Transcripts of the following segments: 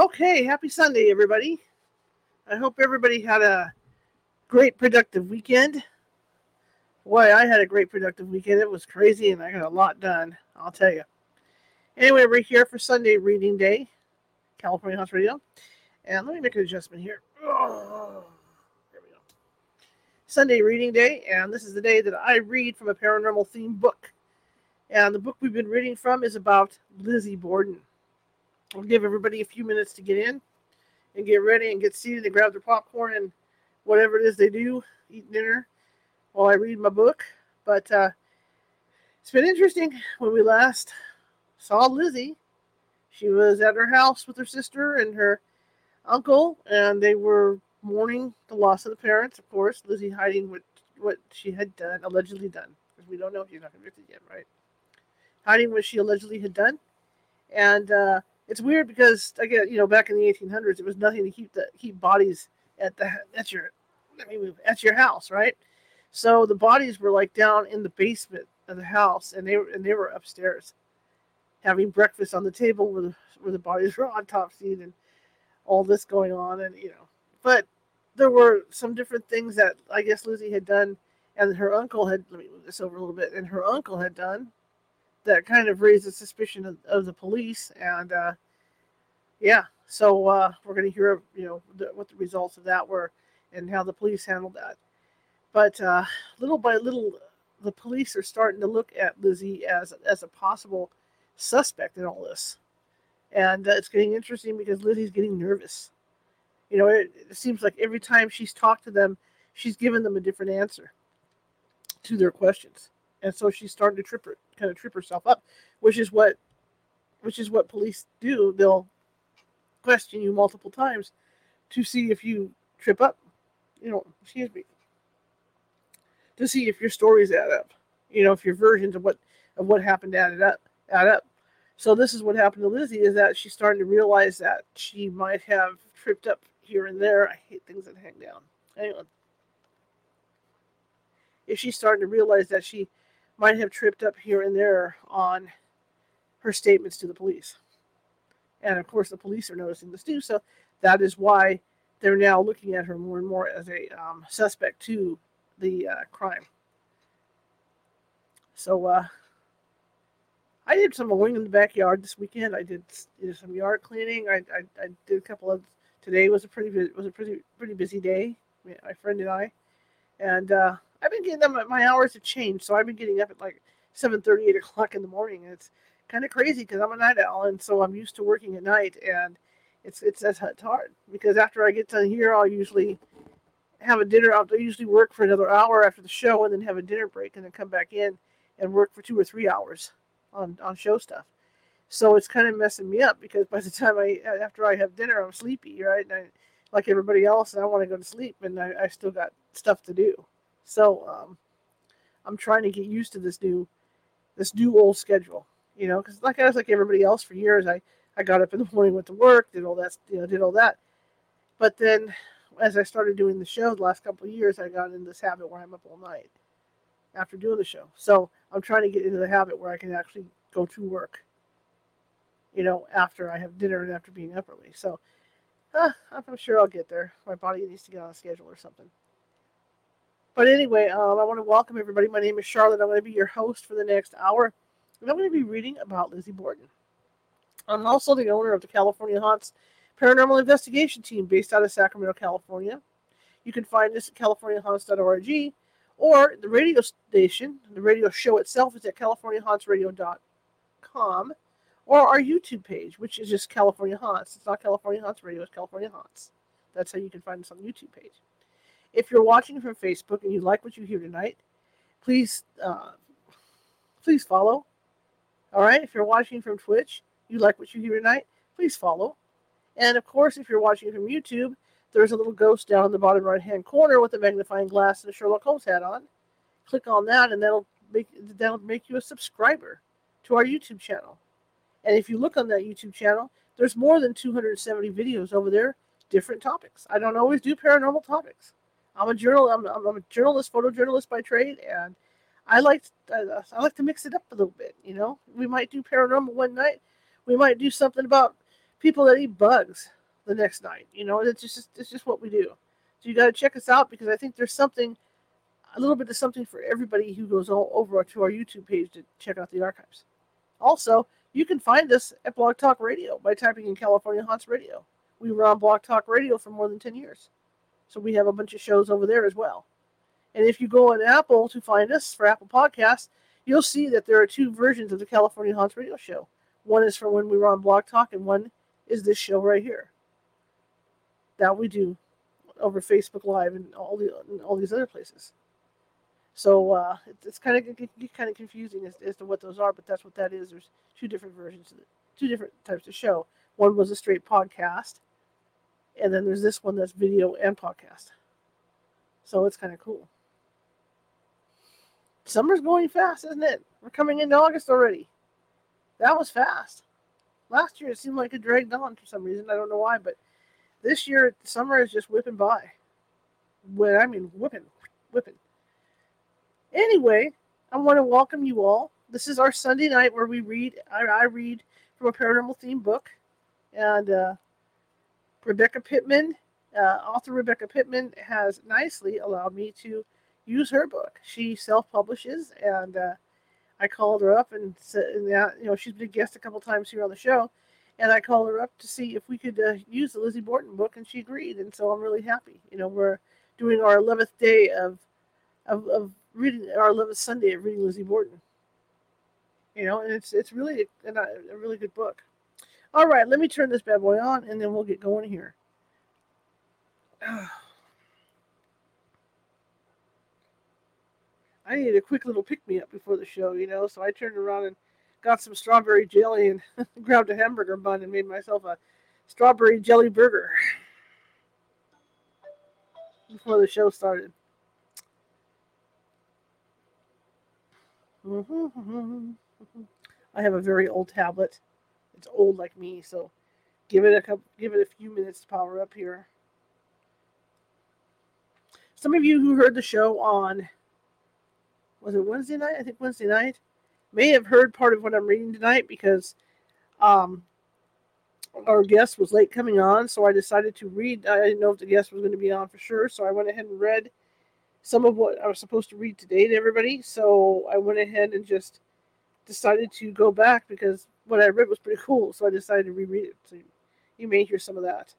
Okay, happy Sunday, everybody. I hope everybody had a great, productive weekend. Boy, I had a great, productive weekend. It was crazy, and I got a lot done, I'll tell you. Anyway, we're here for Sunday Reading Day, California Haunts Radio. And let me make an adjustment here. There we go. Sunday Reading Day, and this is the day that I read from a paranormal themed book. And the book we've been reading from is about Lizzie Borden. I'll give everybody a few minutes to get in and get ready and get seated and grab their popcorn and whatever it is they do, eat dinner while I read my book. But uh, it's been interesting when we last saw Lizzie. She was at her house with her sister and her uncle, and they were mourning the loss of the parents, of course. Lizzie hiding what, what she had done, allegedly done, because we don't know if she's not convicted yet, right? Hiding what she allegedly had done. And uh, it's weird because again, you know, back in the 1800s, it was nothing to keep the keep bodies at the at your let me move at your house, right? So the bodies were like down in the basement of the house, and they were and they were upstairs, having breakfast on the table where the where the bodies were autopsied and all this going on, and you know, but there were some different things that I guess Lizzie had done, and her uncle had let me move this over a little bit, and her uncle had done that kind of raised the suspicion of, of the police. And uh, yeah, so uh, we're going to hear, you know, the, what the results of that were and how the police handled that. But uh, little by little, the police are starting to look at Lizzie as as a possible suspect in all this, and uh, it's getting interesting because Lizzie's getting nervous. You know, it, it seems like every time she's talked to them, she's given them a different answer to their questions and so she's starting to trip her, kind of trip herself up, which is what, which is what police do. They'll question you multiple times to see if you trip up. You know, excuse me. To see if your stories add up. You know, if your versions of what of what happened added up add up. So this is what happened to Lizzie is that she's starting to realize that she might have tripped up here and there. I hate things that hang down. Anyway, if she's starting to realize that she might have tripped up here and there on her statements to the police. And of course, the police are noticing this too. So that is why they're now looking at her more and more as a um, suspect to the uh, crime. So uh, I did some mowing in the backyard this weekend. I did, did some yard cleaning. I, I, I, did a couple of. Today was a pretty was a pretty pretty busy day. My friend and I, and uh, I've been getting them at my hours have changed, so I've been getting up at like 7 30, 8 o'clock in the morning. It's kind of crazy because I'm a night owl, and so I'm used to working at night, and it's it's it's hard because after I get done here, I'll usually have a dinner. I'll usually work for another hour after the show, and then have a dinner break, and then come back in and work for two or three hours on on show stuff. So it's kind of messing me up because by the time I uh, after I have dinner, I'm sleepy, right? And I, like everybody else, and I want to go to sleep, and I, I still got stuff to do. So um, I'm trying to get used to this new this new old schedule. You know, because like I was like everybody else for years, I I got up in the morning, went to work, did all that, you know, did all that. But then, as I started doing the show the last couple of years, I got in this habit where I'm up all night after doing the show. So I'm trying to get into the habit where I can actually go to work. You know, after I have dinner and after being up early. So uh, I'm sure I'll get there. My body needs to get on a schedule or something. But anyway, um, I want to welcome everybody. My name is Charlotte. I'm going to be your host for the next hour. And I'm going to be reading about Lizzie Borden. I'm also the owner of the California Haunts Paranormal Investigation Team based out of Sacramento, California. You can find us at californiahaunts.org or the radio station. The radio show itself is at californiahauntsradio.com or our YouTube page, which is just California Haunts. It's not California Haunts Radio, it's California Haunts. That's how you can find us on the YouTube page. If you're watching from Facebook and you like what you hear tonight, please uh, please follow. All right. If you're watching from Twitch, you like what you hear tonight, please follow. And of course, if you're watching from YouTube, there's a little ghost down in the bottom right hand corner with a magnifying glass and a Sherlock Holmes hat on. Click on that, and that'll make that'll make you a subscriber to our YouTube channel. And if you look on that YouTube channel, there's more than 270 videos over there, different topics. I don't always do paranormal topics. I'm a journal. I'm, I'm a journalist, photojournalist by trade, and I like uh, I like to mix it up a little bit. You know, we might do paranormal one night. We might do something about people that eat bugs the next night. You know, it's just it's just what we do. So you got to check us out because I think there's something, a little bit of something for everybody who goes all over to our YouTube page to check out the archives. Also, you can find us at Blog Talk Radio by typing in California Haunts Radio. We were on Blog Talk Radio for more than 10 years. So we have a bunch of shows over there as well. And if you go on Apple to find us for Apple Podcasts, you'll see that there are two versions of the California Haunts Radio Show. One is from when we were on Blog Talk, and one is this show right here. That we do over Facebook Live and all the and all these other places. So uh, it's kind of kind of confusing as, as to what those are, but that's what that is. There's two different versions of two different types of show. One was a straight podcast, and then there's this one that's video and podcast. So it's kind of cool. Summer's going fast, isn't it? We're coming into August already. That was fast. Last year it seemed like it dragged on for some reason. I don't know why, but this year summer is just whipping by. When I mean whipping, whipping. Anyway, I want to welcome you all. This is our Sunday night where we read. I, I read from a paranormal theme book, and uh, Rebecca Pittman, uh, author Rebecca Pittman, has nicely allowed me to use her book. She self-publishes, and uh, I called her up and said, you know, she's been a guest a couple times here on the show, and I called her up to see if we could uh, use the Lizzie Borden book, and she agreed, and so I'm really happy. You know, we're doing our 11th day of, of, of reading our 11th Sunday of reading Lizzie Borden. You know, and it's it's really a, a really good book. All right, let me turn this bad boy on, and then we'll get going here. I needed a quick little pick me up before the show, you know, so I turned around and got some strawberry jelly and grabbed a hamburger bun and made myself a strawberry jelly burger before the show started. Mm-hmm, mm-hmm, mm-hmm. I have a very old tablet. It's old like me, so give it a couple, give it a few minutes to power up here. Some of you who heard the show on was it Wednesday night? I think Wednesday night. May have heard part of what I'm reading tonight because um, our guest was late coming on, so I decided to read. I didn't know if the guest was going to be on for sure, so I went ahead and read some of what I was supposed to read today to everybody. So I went ahead and just decided to go back because what I read was pretty cool, so I decided to reread it. So you may hear some of that.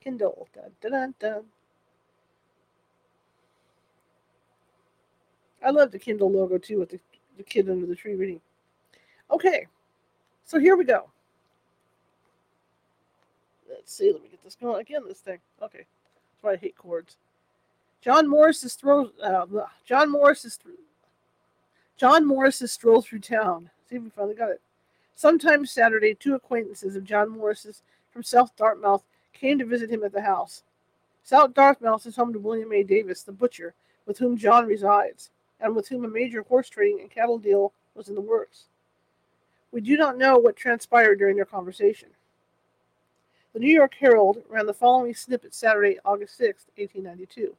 Kindle. Dun, dun, dun, dun. I love the Kindle logo too with the, the kid under the tree reading. Okay, so here we go. Let's see, let me get this going again. This thing. Okay, that's why I hate cords. John Morse's throw. Uh, John Morse's. Th- John Morse's stroll through town. See if we finally got it. Sometime Saturday, two acquaintances of John Morse's from South Dartmouth came to visit him at the house. South Dartmouth is home to William A. Davis, the butcher, with whom John resides and with whom a major horse trading and cattle deal was in the works. We do not know what transpired during their conversation. The New York Herald ran the following snippet Saturday, August 6, 1892.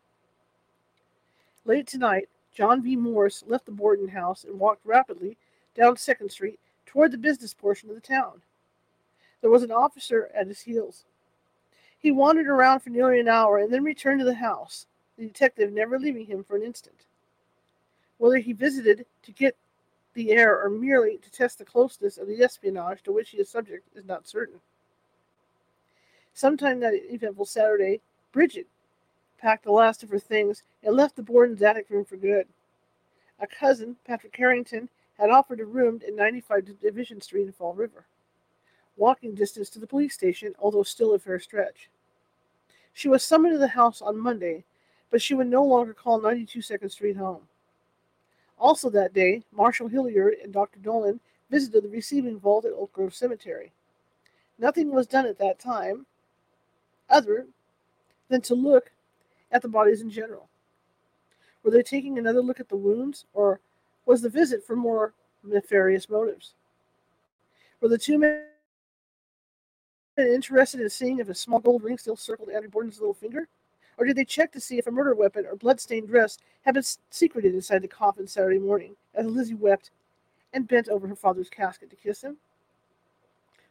Late tonight, John V. Morse left the Borden house and walked rapidly down Second Street toward the business portion of the town. There was an officer at his heels. He wandered around for nearly an hour and then returned to the house, the detective never leaving him for an instant. Whether he visited to get the air or merely to test the closeness of the espionage to which he is subject is not certain. Sometime that eventful Saturday, Bridget packed the last of her things and left the Borden's attic room for good. A cousin, Patrick Harrington, had offered a room at 95 Division Street in Fall River, walking distance to the police station, although still a fair stretch. She was summoned to the house on Monday, but she would no longer call 92 Second Street home. Also that day, Marshall Hilliard and Dr. Dolan visited the receiving vault at Oak Grove Cemetery. Nothing was done at that time other than to look at the bodies in general. Were they taking another look at the wounds, or was the visit for more nefarious motives? Were the two men interested in seeing if a small gold ring still circled Andrew Borden's little finger? Or did they check to see if a murder weapon or blood-stained dress had been secreted inside the coffin Saturday morning as Lizzie wept and bent over her father's casket to kiss him?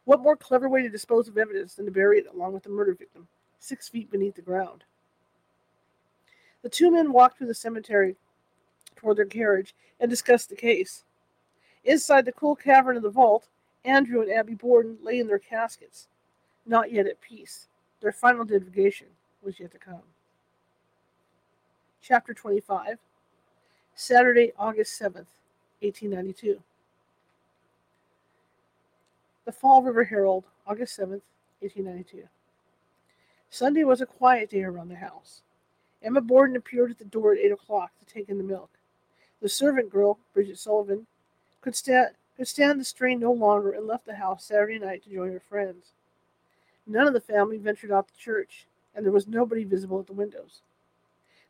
What more clever way to dispose of evidence than to bury it along with the murder victim, six feet beneath the ground? The two men walked through the cemetery toward their carriage and discussed the case. Inside the cool cavern of the vault, Andrew and Abby Borden lay in their caskets, not yet at peace. Their final divulgation was yet to come. Chapter 25 Saturday, August 7th, 1892. The Fall River Herald, August 7th, 1892. Sunday was a quiet day around the house. Emma Borden appeared at the door at 8 o'clock to take in the milk. The servant girl, Bridget Sullivan, could, sta- could stand the strain no longer and left the house Saturday night to join her friends. None of the family ventured out to church, and there was nobody visible at the windows.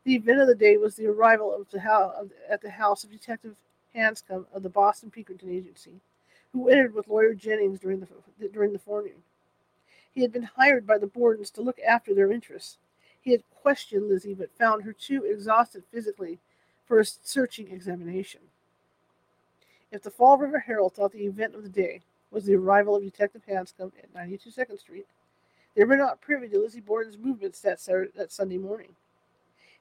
The event of the day was the arrival of the house, at the house of Detective Hanscom of the Boston Pinkerton Agency who entered with lawyer Jennings during the, during the forenoon. He had been hired by the Bordens to look after their interests. He had questioned Lizzie, but found her too exhausted physically for a searching examination. If the Fall River Herald thought the event of the day was the arrival of Detective Hanscom at 92 Second Street, they were not privy to Lizzie Borden's movements that, Saturday, that Sunday morning.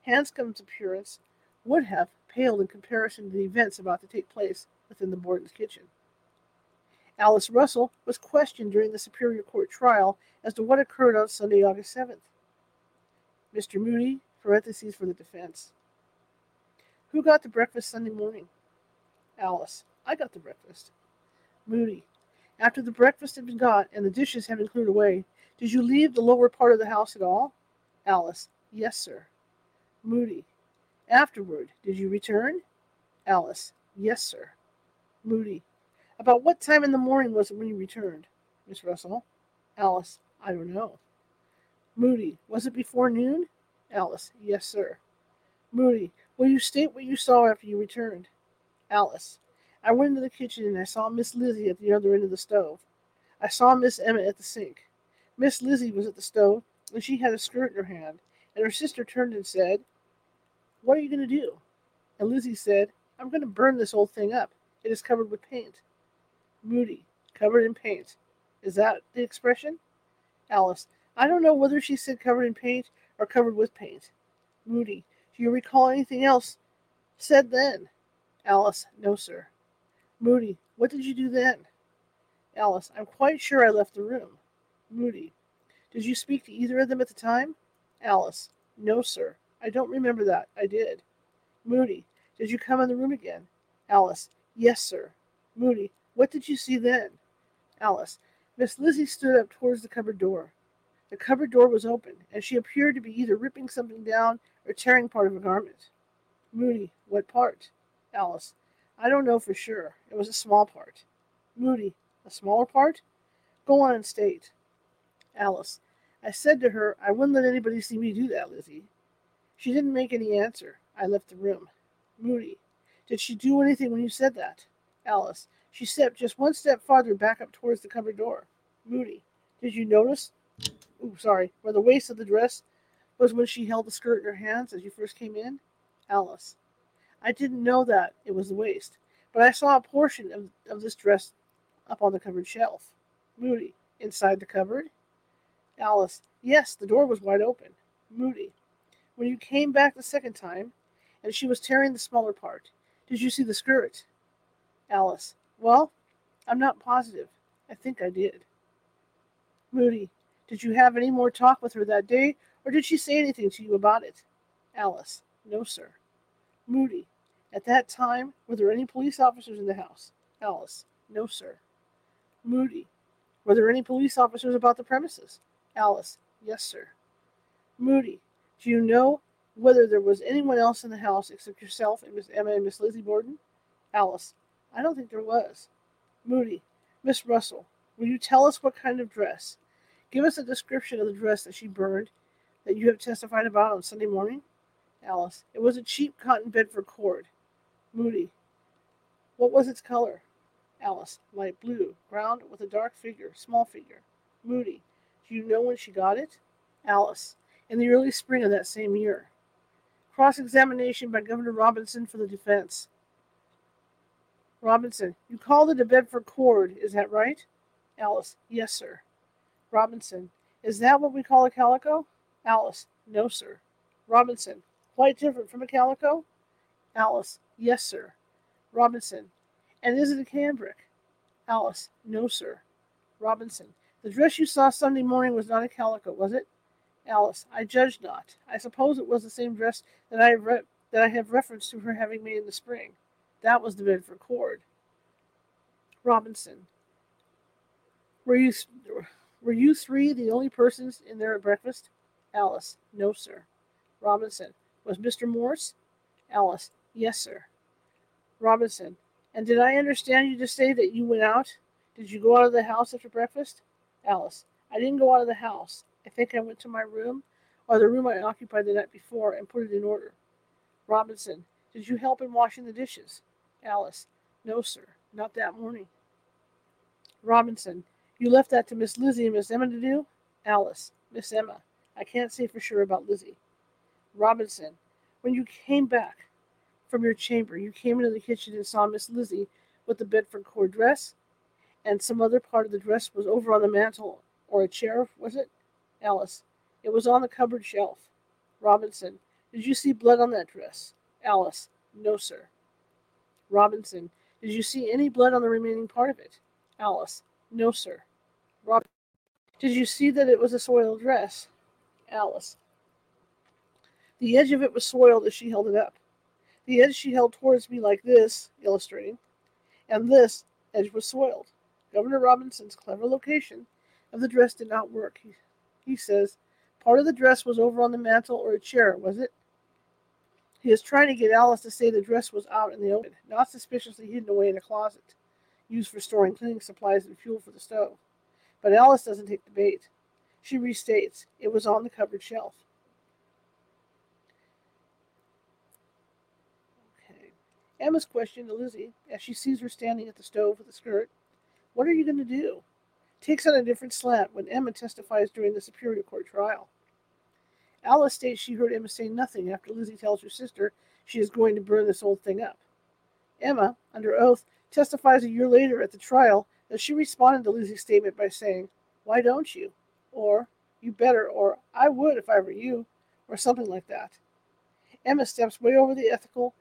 Hanscom's appearance would have paled in comparison to the events about to take place within the Borden's kitchen. Alice Russell was questioned during the Superior Court trial as to what occurred on Sunday, August 7th. Mr. Moody, parentheses for the defense. Who got the breakfast Sunday morning? Alice. I got the breakfast. Moody. After the breakfast had been got and the dishes had been cleared away, did you leave the lower part of the house at all? Alice. Yes, sir. Moody. Afterward, did you return? Alice. Yes, sir. Moody. About what time in the morning was it when you returned? Miss Russell. Alice. I don't know. Moody. Was it before noon? Alice. Yes, sir. Moody. Will you state what you saw after you returned? Alice. I went into the kitchen and I saw Miss Lizzie at the other end of the stove. I saw Miss Emma at the sink. Miss Lizzie was at the stove and she had a skirt in her hand, and her sister turned and said, What are you going to do? And Lizzie said, I'm going to burn this old thing up. It is covered with paint. Moody, covered in paint. Is that the expression? Alice, I don't know whether she said covered in paint or covered with paint. Moody, do you recall anything else said then? Alice, no, sir. Moody, what did you do then? Alice, I'm quite sure I left the room. Moody, did you speak to either of them at the time? Alice, no, sir. I don't remember that. I did. Moody, did you come in the room again? Alice, yes, sir. Moody, what did you see then? Alice. Miss Lizzie stood up towards the cupboard door. The cupboard door was open, and she appeared to be either ripping something down or tearing part of a garment. Moody. What part? Alice. I don't know for sure. It was a small part. Moody. A smaller part? Go on and state. Alice. I said to her, I wouldn't let anybody see me do that, Lizzie. She didn't make any answer. I left the room. Moody. Did she do anything when you said that? Alice. She stepped just one step farther back up towards the cupboard door. Moody, did you notice? Ooh, sorry, where the waist of the dress was when she held the skirt in her hands as you first came in? Alice, I didn't know that it was the waist, but I saw a portion of, of this dress up on the cupboard shelf. Moody, inside the cupboard? Alice, yes, the door was wide open. Moody, when you came back the second time, and she was tearing the smaller part, did you see the skirt? Alice, well, I'm not positive. I think I did. Moody, did you have any more talk with her that day, or did she say anything to you about it? Alice, no, sir. Moody, at that time, were there any police officers in the house? Alice, no, sir. Moody, were there any police officers about the premises? Alice, yes, sir. Moody, do you know whether there was anyone else in the house except yourself and Miss Emma and Miss Lizzie Borden? Alice, I don't think there was. Moody, Miss Russell, will you tell us what kind of dress? Give us a description of the dress that she burned that you have testified about on Sunday morning. Alice, it was a cheap cotton Bedford cord. Moody, what was its color? Alice, light blue, ground with a dark figure, small figure. Moody, do you know when she got it? Alice, in the early spring of that same year. Cross examination by Governor Robinson for the defense. Robinson, you called it a Bedford cord, is that right? Alice, yes, sir. Robinson, is that what we call a calico? Alice, no, sir. Robinson, quite different from a calico? Alice, yes, sir. Robinson, and is it a cambric? Alice, no, sir. Robinson, the dress you saw Sunday morning was not a calico, was it? Alice, I judge not. I suppose it was the same dress that I have re- that I have reference to her having made in the spring. That was the Bedford cord. Robinson, were you were you three the only persons in there at breakfast? Alice, no, sir. Robinson, was Mr. Morse? Alice, yes, sir. Robinson, and did I understand you to say that you went out? Did you go out of the house after breakfast? Alice, I didn't go out of the house. I think I went to my room, or the room I occupied the night before, and put it in order. Robinson, did you help in washing the dishes? Alice, no, sir, not that morning. Robinson, you left that to Miss Lizzie and Miss Emma to do? Alice, Miss Emma, I can't say for sure about Lizzie. Robinson, when you came back from your chamber, you came into the kitchen and saw Miss Lizzie with the Bedford cord dress, and some other part of the dress was over on the mantel or a chair, was it? Alice, it was on the cupboard shelf. Robinson, did you see blood on that dress? Alice, no, sir. Robinson, did you see any blood on the remaining part of it? Alice, no, sir. Rob, did you see that it was a soiled dress? Alice, the edge of it was soiled as she held it up. The edge she held towards me like this, illustrating, and this edge was soiled. Governor Robinson's clever location of the dress did not work. He, he says, part of the dress was over on the mantel or a chair, was it? He is trying to get Alice to say the dress was out in the open, not suspiciously hidden away in a closet, used for storing cleaning supplies and fuel for the stove. But Alice doesn't take the bait. She restates, it was on the cupboard shelf. Emma's question to Lizzie, as she sees her standing at the stove with the skirt, What are you going to do? takes on a different slant when Emma testifies during the Superior Court trial. Alice states she heard Emma say nothing after Lizzie tells her sister she is going to burn this old thing up. Emma, under oath, testifies a year later at the trial that she responded to Lizzie's statement by saying, Why don't you? Or, You better, or I would if I were you, or something like that. Emma steps way over the ethical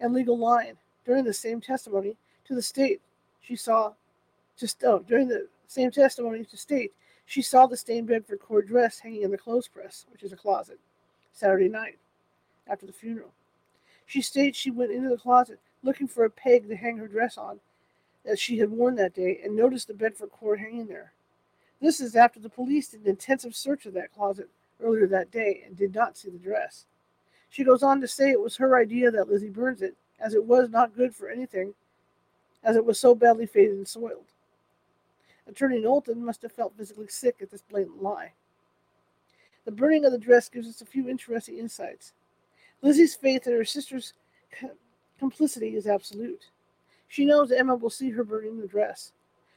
and legal line during the same testimony to the state she saw just oh during the same testimony to state she saw the stained Bedford cord dress hanging in the clothes press, which is a closet, Saturday night after the funeral. She states she went into the closet looking for a peg to hang her dress on that she had worn that day and noticed the Bedford cord hanging there. This is after the police did an intensive search of that closet earlier that day and did not see the dress. She goes on to say it was her idea that Lizzie burns it, as it was not good for anything, as it was so badly faded and soiled. Attorney Knowlton must have felt physically sick at this blatant lie. The burning of the dress gives us a few interesting insights. Lizzie's faith in her sister's complicity is absolute. She knows Emma will see her burning the dress.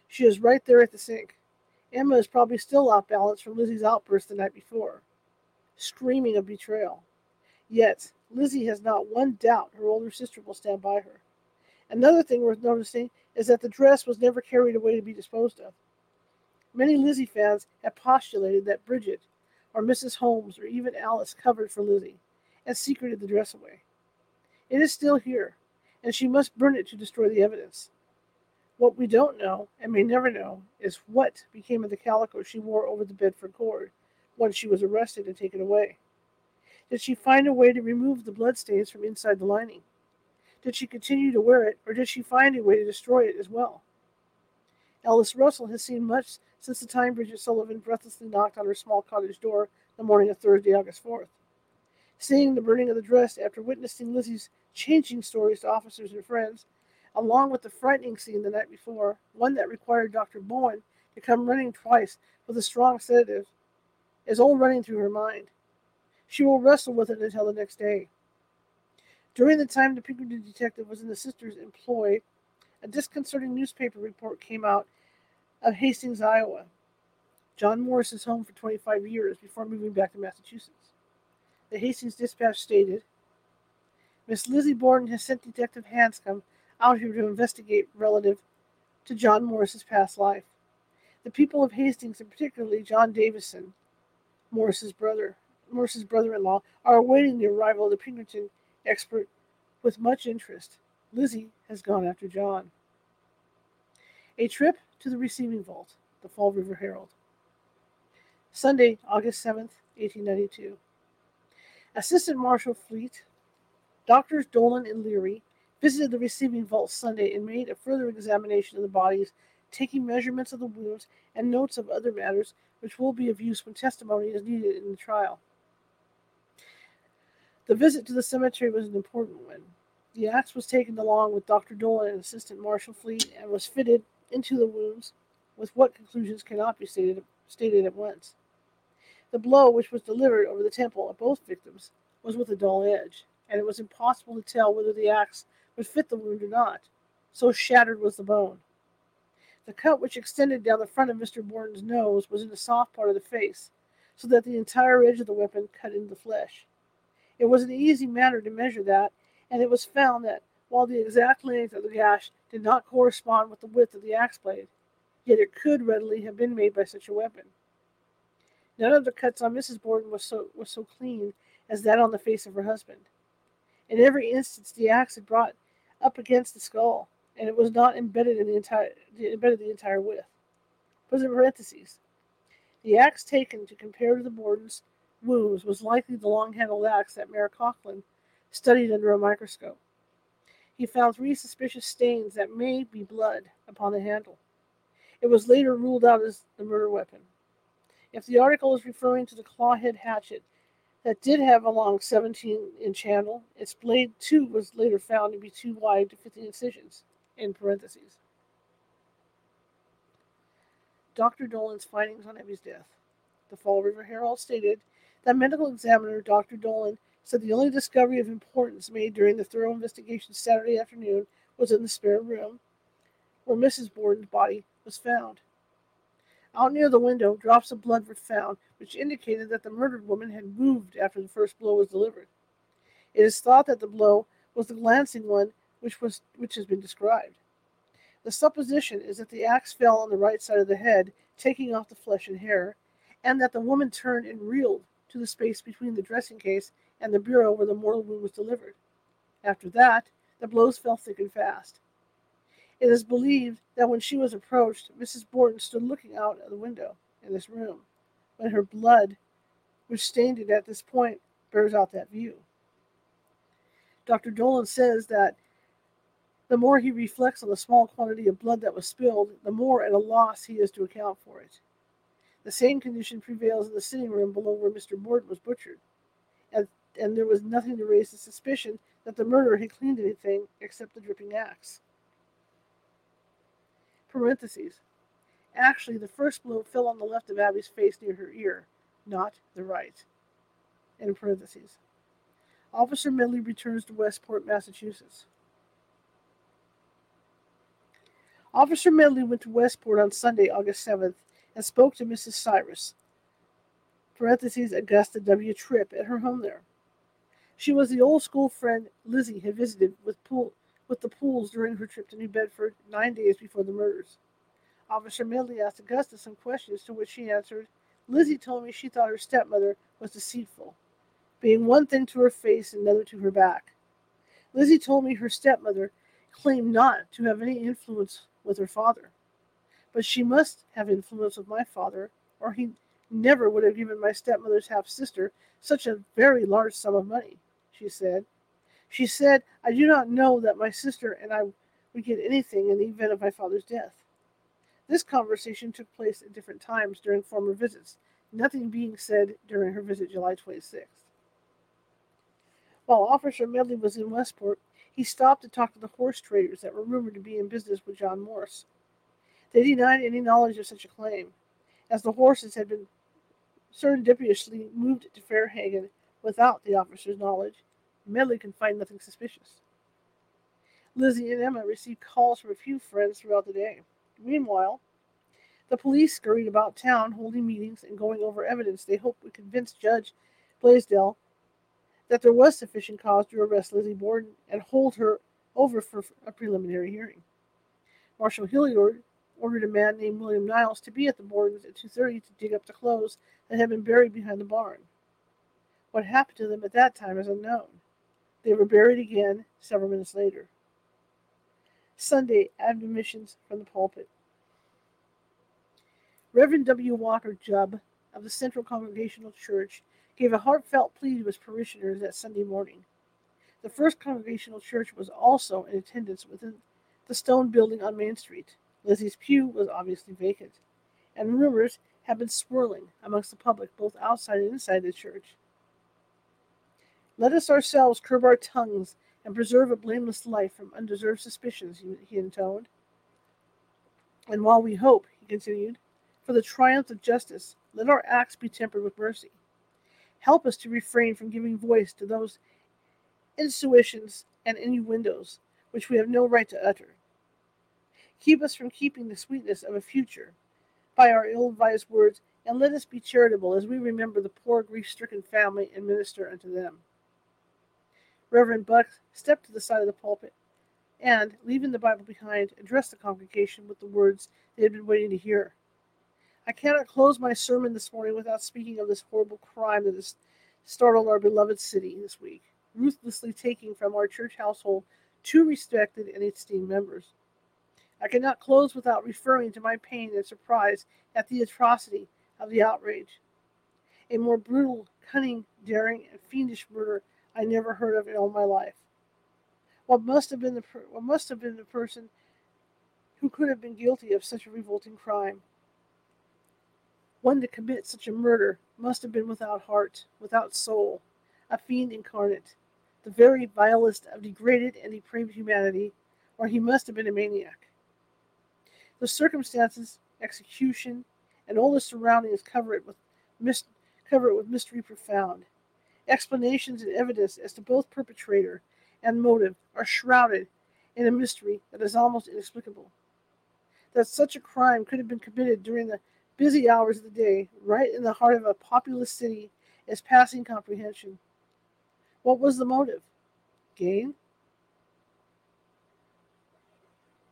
She is right there at the sink. Emma is probably still off balance from Lizzie's outburst the night before, screaming of betrayal. Yet, Lizzie has not one doubt her older sister will stand by her. Another thing worth noticing is that the dress was never carried away to be disposed of. Many Lizzie fans have postulated that Bridget, or Mrs. Holmes, or even Alice covered for Lizzie and secreted the dress away. It is still here, and she must burn it to destroy the evidence. What we don't know, and may never know, is what became of the calico she wore over the Bedford cord once she was arrested and taken away. Did she find a way to remove the bloodstains from inside the lining? Did she continue to wear it, or did she find a way to destroy it as well? Alice Russell has seen much since the time Bridget Sullivan breathlessly knocked on her small cottage door the morning of Thursday, August 4th. Seeing the burning of the dress after witnessing Lizzie's changing stories to officers and friends, along with the frightening scene the night before, one that required Dr. Bowen to come running twice with a strong sedative, is all running through her mind. She will wrestle with it until the next day. During the time the Pinkerton detective was in the sister's employ, a disconcerting newspaper report came out of Hastings, Iowa. John Morris is home for 25 years before moving back to Massachusetts. The Hastings Dispatch stated Miss Lizzie Borden has sent Detective Hanscom out here to investigate relative to John Morse's past life. The people of Hastings, and particularly John Davison, Morse's brother, Morse's brother-in-law, are awaiting the arrival of the Pinkerton expert with much interest. Lizzie has gone after John. A trip to the receiving vault, the Fall River Herald. Sunday, August 7th, 1892. Assistant Marshal Fleet, Doctors Dolan and Leary visited the receiving vault Sunday and made a further examination of the bodies, taking measurements of the wounds and notes of other matters which will be of use when testimony is needed in the trial. The visit to the cemetery was an important one. The axe was taken along with Dr. Dolan and Assistant Marshal Fleet and was fitted into the wounds, with what conclusions cannot be stated, stated at once. The blow which was delivered over the temple of both victims was with a dull edge, and it was impossible to tell whether the axe would fit the wound or not, so shattered was the bone. The cut which extended down the front of Mr. Borden's nose was in the soft part of the face, so that the entire edge of the weapon cut into the flesh. It was an easy matter to measure that, and it was found that while the exact length of the gash did not correspond with the width of the axe blade, yet it could readily have been made by such a weapon. None of the cuts on Mrs. Borden was so was so clean as that on the face of her husband. In every instance, the axe had brought up against the skull, and it was not embedded in the entire embedded the entire width. But in parentheses, the axe taken to compare to the Borden's wounds was likely the long-handled axe that Mayor Coughlin studied under a microscope. He found three suspicious stains that may be blood upon the handle. It was later ruled out as the murder weapon. If the article is referring to the clawhead hatchet that did have a long 17 inch handle, its blade too was later found to be too wide to fit the incisions, in parentheses. Dr. Dolan's findings on Ebby's death. The Fall River Herald stated that medical examiner Dr. Dolan said the only discovery of importance made during the thorough investigation Saturday afternoon was in the spare room where Mrs. Borden's body was found. Out near the window, drops of blood were found, which indicated that the murdered woman had moved after the first blow was delivered. It is thought that the blow was the glancing one which was which has been described. The supposition is that the axe fell on the right side of the head, taking off the flesh and hair, and that the woman turned and reeled to the space between the dressing case and the bureau where the mortal wound was delivered. After that, the blows fell thick and fast. It is believed that when she was approached, Mrs. Borden stood looking out of the window in this room, when her blood, which stained it at this point, bears out that view. Dr. Dolan says that the more he reflects on the small quantity of blood that was spilled, the more at a loss he is to account for it. The same condition prevails in the sitting room below where Mr. Borden was butchered, and, and there was nothing to raise the suspicion that the murderer had cleaned anything except the dripping axe parentheses. Actually, the first blow fell on the left of Abby's face near her ear, not the right. In parentheses. Officer Medley returns to Westport, Massachusetts. Officer Medley went to Westport on Sunday, August 7th, and spoke to Mrs. Cyrus, parentheses Augusta W. Tripp, at her home there. She was the old school friend Lizzie had visited with pool with the Pools during her trip to New Bedford nine days before the murders. Officer Medley asked Augusta some questions to which she answered, Lizzie told me she thought her stepmother was deceitful, being one thing to her face and another to her back. Lizzie told me her stepmother claimed not to have any influence with her father, but she must have influence with my father, or he never would have given my stepmother's half sister such a very large sum of money, she said. She said, I do not know that my sister and I would get anything in the event of my father's death. This conversation took place at different times during former visits, nothing being said during her visit July 26th. While Officer Medley was in Westport, he stopped to talk to the horse traders that were rumored to be in business with John Morse. They denied any knowledge of such a claim, as the horses had been serendipitously moved to Fairhaven without the officer's knowledge, Medley can find nothing suspicious. Lizzie and Emma received calls from a few friends throughout the day. Meanwhile, the police scurried about town, holding meetings and going over evidence they hoped would convince Judge Blaisdell that there was sufficient cause to arrest Lizzie Borden and hold her over for a preliminary hearing. Marshal Hilliard ordered a man named William Niles to be at the Bordens at 2.30 to dig up the clothes that had been buried behind the barn. What happened to them at that time is unknown. They were buried again several minutes later. Sunday admonitions from the pulpit. Reverend W. Walker Jubb of the Central Congregational Church gave a heartfelt plea to his parishioners that Sunday morning. The First Congregational Church was also in attendance within the stone building on Main Street. Lizzie's pew was obviously vacant, and rumors had been swirling amongst the public both outside and inside the church. Let us ourselves curb our tongues and preserve a blameless life from undeserved suspicions, he intoned. And while we hope, he continued, for the triumph of justice, let our acts be tempered with mercy. Help us to refrain from giving voice to those intuitions and innuendos which we have no right to utter. Keep us from keeping the sweetness of a future by our ill advised words, and let us be charitable as we remember the poor grief stricken family and minister unto them. Reverend Buck stepped to the side of the pulpit and, leaving the Bible behind, addressed the congregation with the words they had been waiting to hear. I cannot close my sermon this morning without speaking of this horrible crime that has startled our beloved city this week, ruthlessly taking from our church household two respected and esteemed members. I cannot close without referring to my pain and surprise at the atrocity of the outrage. A more brutal, cunning, daring, and fiendish murder I never heard of in all my life. What must have been the per- what must have been the person who could have been guilty of such a revolting crime? One to commit such a murder must have been without heart, without soul, a fiend incarnate, the very vilest of degraded and depraved humanity, or he must have been a maniac. The circumstances, execution, and all the surroundings cover it with mis- cover it with mystery profound. Explanations and evidence as to both perpetrator and motive are shrouded in a mystery that is almost inexplicable. That such a crime could have been committed during the busy hours of the day, right in the heart of a populous city, is passing comprehension. What was the motive? Gain?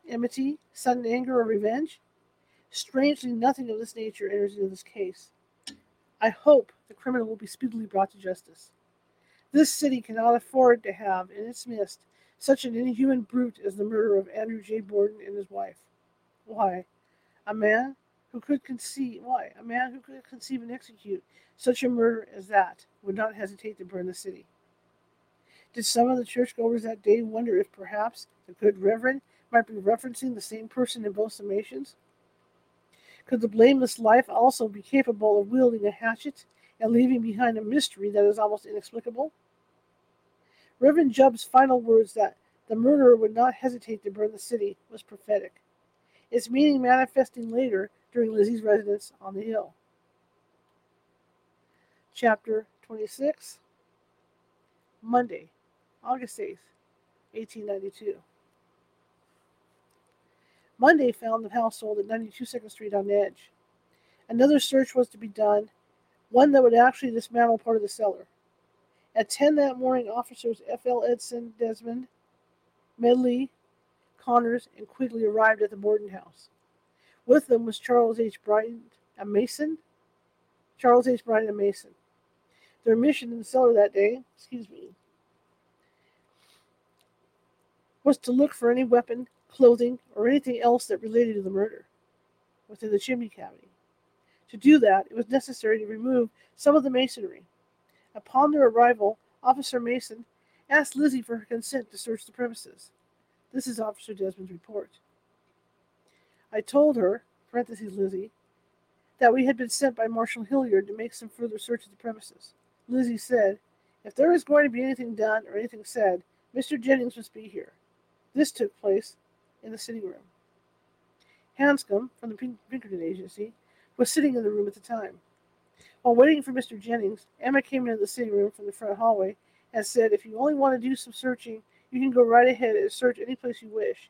Enmity? Sudden anger or revenge? Strangely, nothing of this nature enters into this case. I hope the criminal will be speedily brought to justice. This city cannot afford to have in its midst such an inhuman brute as the murderer of Andrew J. Borden and his wife. Why? A man who could conceive why? A man who could conceive and execute such a murder as that would not hesitate to burn the city. Did some of the churchgoers that day wonder if perhaps the good reverend might be referencing the same person in both summations? Could the blameless life also be capable of wielding a hatchet and leaving behind a mystery that is almost inexplicable? Reverend Jubb's final words that the murderer would not hesitate to burn the city was prophetic, its meaning manifesting later during Lizzie's residence on the hill. Chapter 26 Monday, August 8th, 1892. Monday found the household at 92 Second Street on edge. Another search was to be done, one that would actually dismantle part of the cellar. At 10 that morning, officers F.L. Edson, Desmond, Medley, Connors, and Quigley arrived at the Borden house. With them was Charles H. Bryant, a mason. Charles H. Bryant, a mason. Their mission in the cellar that day, excuse me, was to look for any weapon, clothing, or anything else that related to the murder within the chimney cavity. To do that, it was necessary to remove some of the masonry. Upon their arrival, Officer Mason asked Lizzie for her consent to search the premises. This is Officer Desmond's report. I told her, parentheses Lizzie, that we had been sent by Marshal Hilliard to make some further search of the premises. Lizzie said, If there is going to be anything done or anything said, Mr. Jennings must be here. This took place in the sitting room. Hanscom, from the Pinkerton Agency, was sitting in the room at the time. While waiting for Mr. Jennings, Emma came into the sitting room from the front hallway and said, If you only want to do some searching, you can go right ahead and search any place you wish.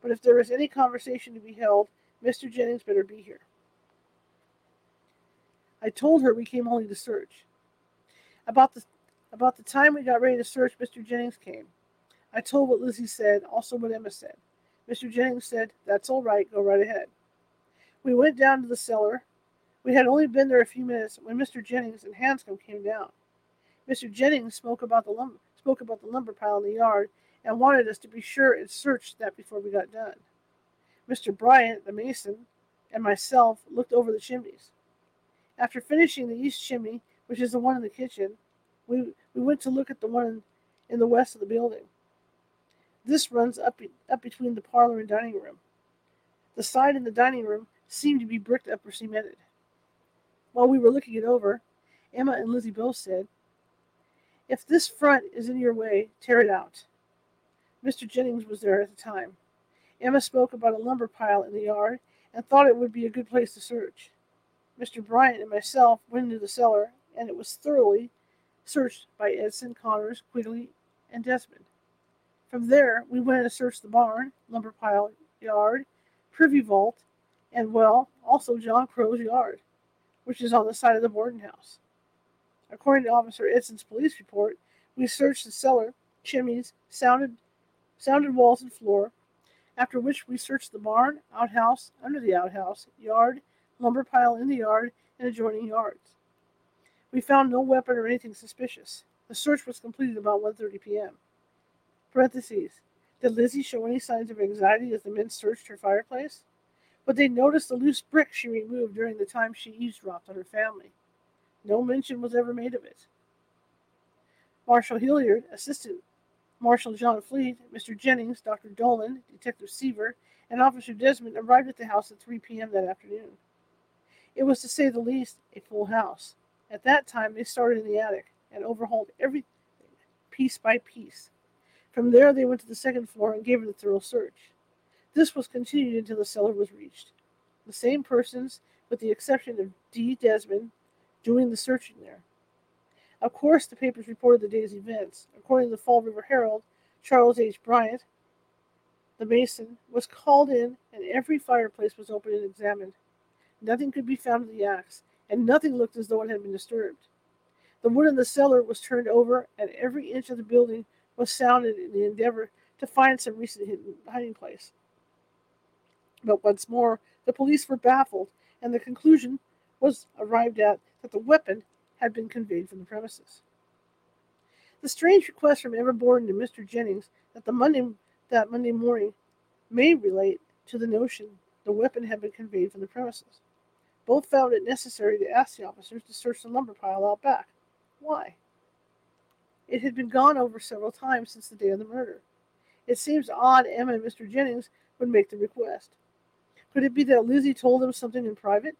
But if there is any conversation to be held, Mr. Jennings better be here. I told her we came only to search. About the about the time we got ready to search, Mr. Jennings came. I told what Lizzie said, also what Emma said. Mr. Jennings said, That's all right, go right ahead. We went down to the cellar. We had only been there a few minutes when Mr. Jennings and Hanscom came down. Mr. Jennings spoke about the lumber, spoke about the lumber pile in the yard and wanted us to be sure and search that before we got done. Mr. Bryant, the mason, and myself looked over the chimneys. After finishing the east chimney, which is the one in the kitchen, we, we went to look at the one in, the west of the building. This runs up, up between the parlor and dining room. The side in the dining room seemed to be bricked up or cemented. While we were looking it over, Emma and Lizzie both said, If this front is in your way, tear it out. Mr. Jennings was there at the time. Emma spoke about a lumber pile in the yard and thought it would be a good place to search. Mr. Bryant and myself went into the cellar, and it was thoroughly searched by Edson, Connors, Quigley, and Desmond. From there, we went and searched the barn, lumber pile yard, privy vault, and, well, also John Crowe's yard, which is on the side of the Borden house. According to Officer Edson's police report, we searched the cellar, chimneys, sounded, sounded walls and floor, after which we searched the barn, outhouse, under the outhouse, yard, lumber pile in the yard, and adjoining yards. We found no weapon or anything suspicious. The search was completed about 1.30 p.m. Parentheses. Did Lizzie show any signs of anxiety as the men searched her fireplace? But they noticed the loose brick she removed during the time she eavesdropped on her family. No mention was ever made of it. Marshal Hilliard, Assistant Marshal John Fleet, Mr. Jennings, Dr. Dolan, Detective Seaver, and Officer Desmond arrived at the house at 3 p.m. that afternoon. It was, to say the least, a full house. At that time, they started in the attic and overhauled everything piece by piece. From there, they went to the second floor and gave it a thorough search. This was continued until the cellar was reached. The same persons, with the exception of D. Desmond, doing the searching there. Of course, the papers reported the day's events. According to the Fall River Herald, Charles H. Bryant, the mason, was called in, and every fireplace was opened and examined. Nothing could be found in the axe, and nothing looked as though it had been disturbed. The wood in the cellar was turned over, and every inch of the building was sounded in the endeavor to find some recent hiding place. But once more, the police were baffled, and the conclusion was arrived at that the weapon had been conveyed from the premises. The strange request from Emma Borden to Mr. Jennings that the Monday that Monday morning may relate to the notion the weapon had been conveyed from the premises. Both found it necessary to ask the officers to search the lumber pile out back. Why? It had been gone over several times since the day of the murder. It seems odd Emma and Mr. Jennings would make the request. Could it be that Lizzie told them something in private?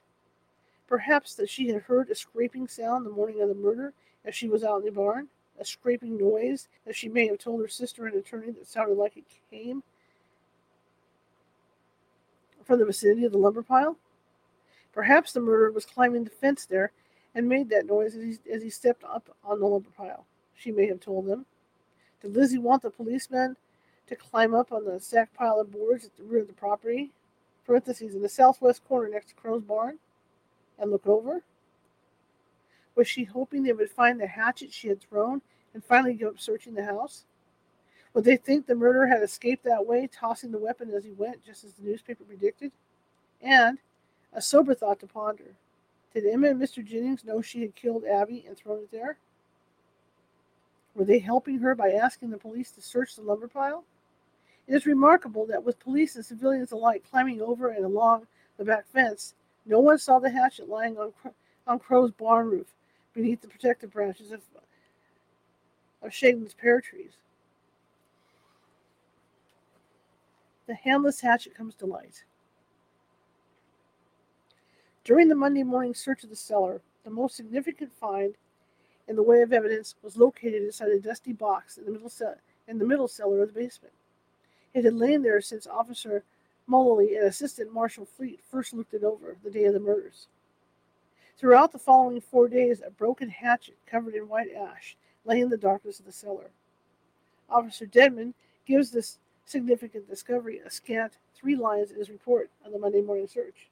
Perhaps that she had heard a scraping sound the morning of the murder as she was out in the barn, a scraping noise that she may have told her sister and attorney that sounded like it came from the vicinity of the lumber pile. Perhaps the murderer was climbing the fence there and made that noise as he, as he stepped up on the lumber pile. She may have told them. Did Lizzie want the policeman to climb up on the stacked pile of boards at the rear of the property? Parentheses in the southwest corner next to Crowe's barn? and look over? Was she hoping they would find the hatchet she had thrown and finally give up searching the house? Would they think the murderer had escaped that way, tossing the weapon as he went, just as the newspaper predicted? And, a sober thought to ponder, did Emma and Mr. Jennings know she had killed Abby and thrown it there? Were they helping her by asking the police to search the lumber pile? It is remarkable that with police and civilians alike climbing over and along the back fence, no one saw the hatchet lying on, on Crowe's barn roof beneath the protective branches of, of Chagnon's pear trees. The handless hatchet comes to light. During the Monday morning search of the cellar, the most significant find in the way of evidence was located inside a dusty box in the middle, ce- in the middle cellar of the basement. It had lain there since Officer Mullally and Assistant Marshal Fleet first looked it over the day of the murders. Throughout the following four days, a broken hatchet covered in white ash lay in the darkness of the cellar. Officer Dedman gives this significant discovery a scant three lines in his report on the Monday morning search.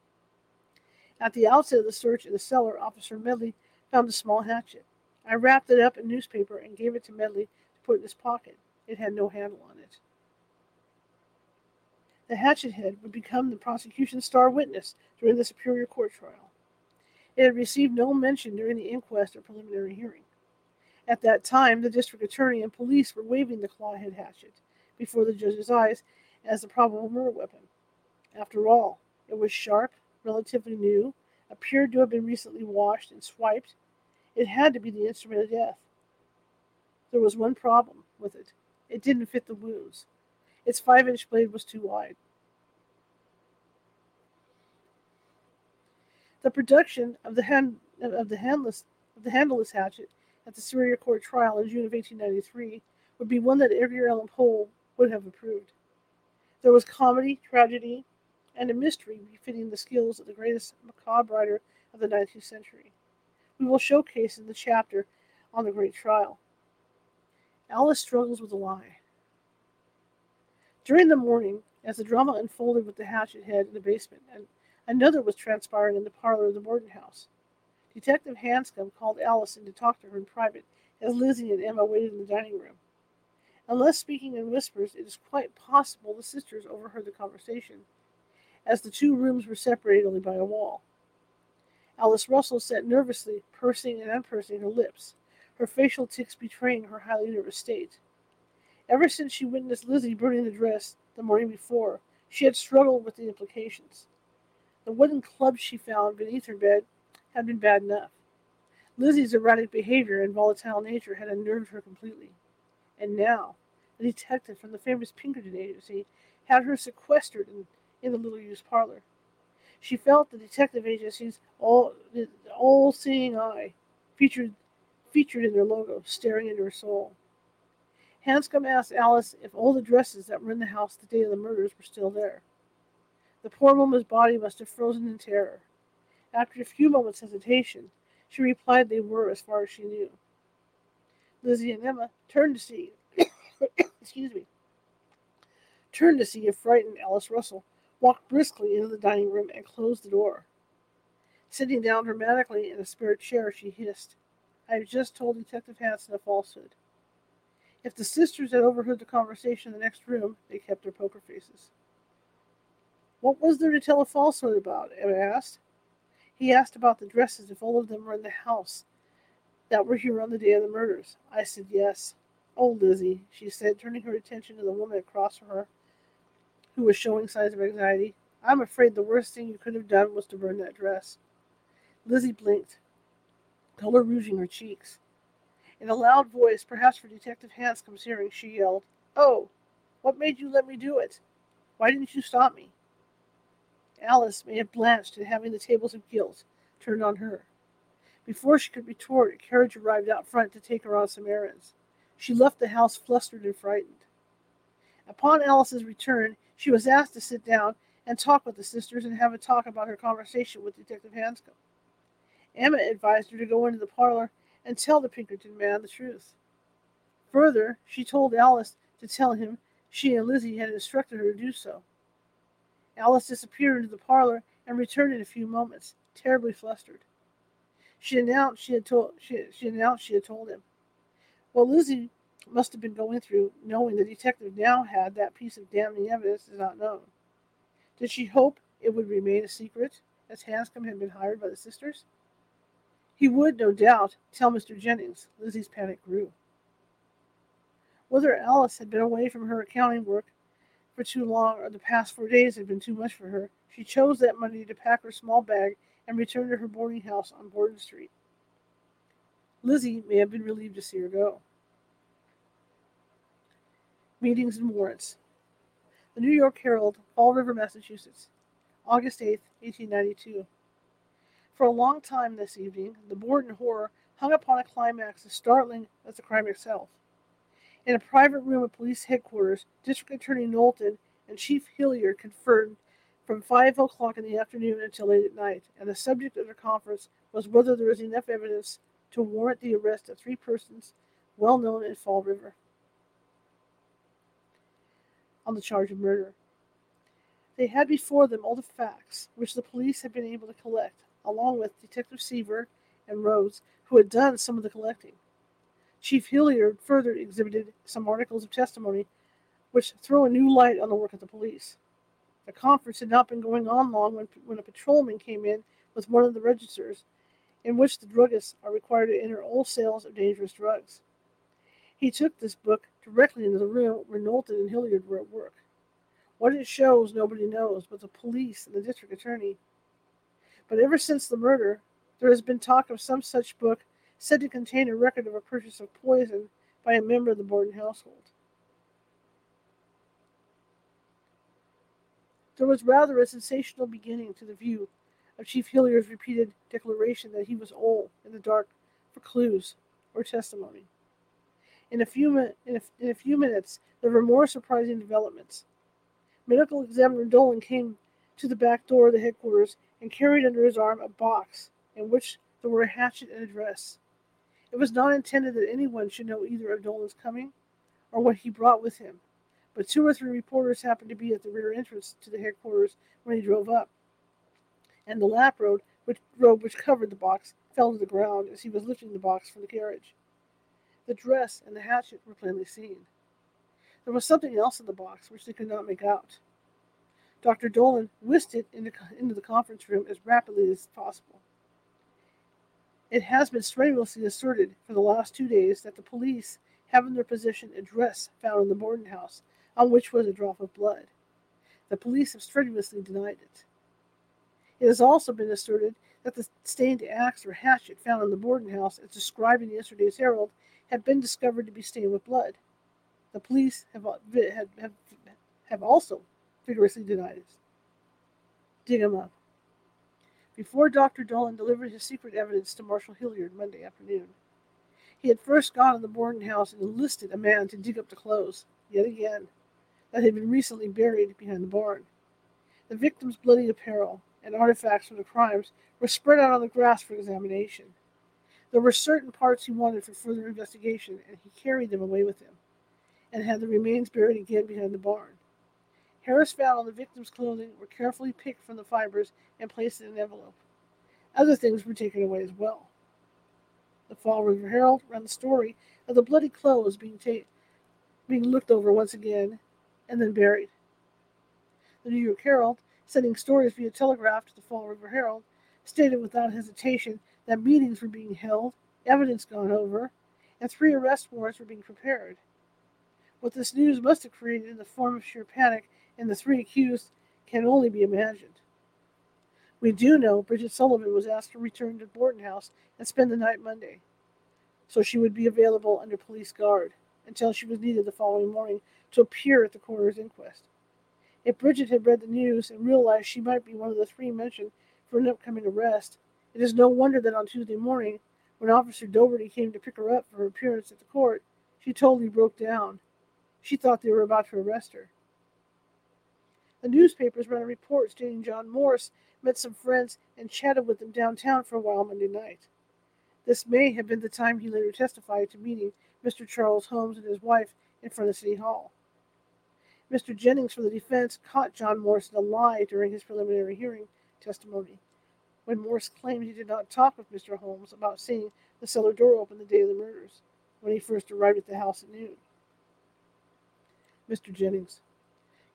At the outset of the search in the cellar, Officer Medley found a small hatchet. I wrapped it up in newspaper and gave it to Medley to put in his pocket. It had no handle on it. The hatchet head would become the prosecution's star witness during the Superior Court trial. It had received no mention during the inquest or preliminary hearing. At that time, the district attorney and police were waving the clawhead hatchet before the judge's eyes as the probable murder weapon. After all, it was sharp, relatively new, appeared to have been recently washed and swiped. It had to be the instrument of death. There was one problem with it it didn't fit the wounds. Its five inch blade was too wide. The production of the hand of the handless of the handleless hatchet at the Superior Court trial in June of 1893 would be one that Edgar Allan Poe would have approved. There was comedy, tragedy, and a mystery befitting the skills of the greatest macabre writer of the 19th century. We will showcase in the chapter on the Great Trial. Alice struggles with a lie. During the morning, as the drama unfolded with the hatchet head in the basement, and another was transpiring in the parlor of the Borden house. Detective Hanscom called in to talk to her in private as Lizzie and Emma waited in the dining room. Unless speaking in whispers, it is quite possible the sisters overheard the conversation, as the two rooms were separated only by a wall. Alice Russell sat nervously, pursing and unpursing her lips, her facial tics betraying her highly nervous state. Ever since she witnessed Lizzie burning the dress the morning before, she had struggled with the implications. The wooden club she found beneath her bed had been bad enough. Lizzie's erratic behavior and volatile nature had unnerved her completely. And now, a detective from the famous Pinkerton agency had her sequestered in, in the little used parlor. She felt the detective agency's all all seeing eye featured featured in their logo, staring into her soul. Hanscom asked Alice if all the dresses that were in the house the day of the murders were still there. The poor woman's body must have frozen in terror. After a few moments' hesitation, she replied they were as far as she knew. Lizzie and Emma turned to see excuse me turned to see if frightened Alice Russell walked briskly into the dining room and closed the door. Sitting down dramatically in a spare chair, she hissed, I have just told Detective Hanscom a falsehood. If the sisters had overheard the conversation in the next room, they kept their poker faces. What was there to tell a falsehood about? Emma asked. He asked about the dresses, if all of them were in the house that were here on the day of the murders. I said yes. Oh, Lizzie, she said, turning her attention to the woman across from her, who was showing signs of anxiety. I'm afraid the worst thing you could have done was to burn that dress. Lizzie blinked, color rouging her cheeks. In a loud voice, perhaps for Detective Hanscom's hearing, she yelled, Oh, what made you let me do it? Why didn't you stop me? Alice may have blanched at having the tables of guilt turned on her. Before she could retort, a carriage arrived out front to take her on some errands. She left the house flustered and frightened. Upon Alice's return, she was asked to sit down and talk with the sisters and have a talk about her conversation with Detective Hanscom. Emma advised her to go into the parlor and tell the Pinkerton man the truth. Further, she told Alice to tell him she and Lizzie had instructed her to do so. Alice disappeared into the parlor and returned in a few moments, terribly flustered. She announced she had told she, she announced she had told him. What Lizzie must have been going through, knowing the detective now had that piece of damning evidence, is not known. Did she hope it would remain a secret, as Hanscom had been hired by the sisters? He would, no doubt, tell Mr. Jennings. Lizzie's panic grew. Whether Alice had been away from her accounting work for too long or the past four days had been too much for her, she chose that Monday to pack her small bag and return to her boarding house on Borden Street. Lizzie may have been relieved to see her go. Meetings and warrants. The New York Herald, Fall River, Massachusetts, August 8, 1892. For a long time this evening, the Borden horror hung upon a climax as startling as the crime itself. In a private room at police headquarters, District Attorney Knowlton and Chief Hilliard conferred from five o'clock in the afternoon until late at night, and the subject of their conference was whether there was enough evidence to warrant the arrest of three persons well known in Fall River on the charge of murder. They had before them all the facts which the police had been able to collect, along with Detective Seaver and Rhodes, who had done some of the collecting. Chief Hilliard further exhibited some articles of testimony which throw a new light on the work of the police. The conference had not been going on long when, when a patrolman came in with one of the registers in which the druggists are required to enter all sales of dangerous drugs. He took this book directly into the room where Knowlton and Hilliard were at work. What it shows, nobody knows but the police and the district attorney. But ever since the murder, there has been talk of some such book said to contain a record of a purchase of poison by a member of the Borden household. There was rather a sensational beginning to the view of Chief Hilliard's repeated declaration that he was all in the dark for clues or testimony. In a few, in a, in a few minutes, there were more surprising developments. Medical examiner Dolan came to the back door of the headquarters and carried under his arm a box in which there were a hatchet and a dress. It was not intended that anyone should know either of Dolan's coming or what he brought with him, but two or three reporters happened to be at the rear entrance to the headquarters when he drove up, and the lap robe which, robe which covered the box fell to the ground as he was lifting the box from the carriage. The dress and the hatchet were plainly seen. There was something else in the box which they could not make out. Dr. Dolan whisked it into, the conference room as rapidly as possible. It has been strenuously asserted for the last two days that the police have in their possession a dress found in the Borden house on which was a drop of blood. The police have strenuously denied it. It has also been asserted that the stained axe or hatchet found in the Borden house, as described in yesterday's Herald, had been discovered to be stained with blood. The police have, uh, have, have, have also vigorously denied it. Dig him up. Before Dr. Dolan delivered his secret evidence to Marshal Hilliard Monday afternoon, he had first gone to the Borden house and enlisted a man to dig up the clothes, yet again, that had been recently buried behind the barn. The victim's bloody apparel and artifacts from the crimes were spread out on the grass for examination. There were certain parts he wanted for further investigation, and he carried them away with him, and had the remains buried again behind the barn. Hairs found on the victim's clothing were carefully picked from the fibers and placed in an envelope. Other things were taken away as well. The Fall River Herald ran the story of the bloody clothes being, ta- being looked over once again and then buried. The New York Herald, sending stories via telegraph to the Fall River Herald, stated without hesitation that meetings were being held, evidence gone over, and three arrest warrants were being prepared. What this news must have created in the form of sheer panic and the three accused can only be imagined. We do know Bridget Sullivan was asked to return to Borden House and spend the night Monday, so she would be available under police guard until she was needed the following morning to appear at the coroner's inquest. If Bridget had read the news and realized she might be one of the three mentioned for an upcoming arrest, it is no wonder that on Tuesday morning, when Officer Doherty came to pick her up for her appearance at the court, she totally broke down. She thought they were about to arrest her. The newspapers ran a report stating John Morse met some friends and chatted with them downtown for a while Monday night. This may have been the time he later testified to meeting Mr. Charles Holmes and his wife in front of City Hall. Mr. Jennings for the defense caught John Morse in a lie during his preliminary hearing testimony when Morse claimed he did not talk with Mr. Holmes about seeing the cellar door open the day of the murders when he first arrived at the house at noon. Mr. Jennings,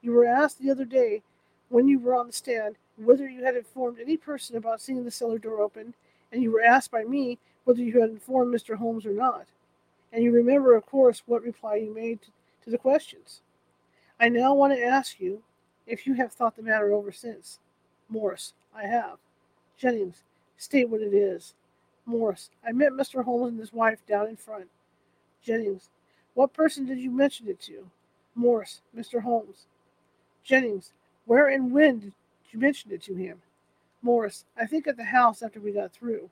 you were asked the other day, when you were on the stand, whether you had informed any person about seeing the cellar door open, and you were asked by me whether you had informed Mr. Holmes or not. And you remember, of course, what reply you made to the questions. I now want to ask you if you have thought the matter over since. Morris, I have. Jennings, state what it is. Morris, I met Mr. Holmes and his wife down in front. Jennings, what person did you mention it to? Morris, Mr. Holmes. Jennings, where and when did you mention it to him? Morris, I think at the house after we got through.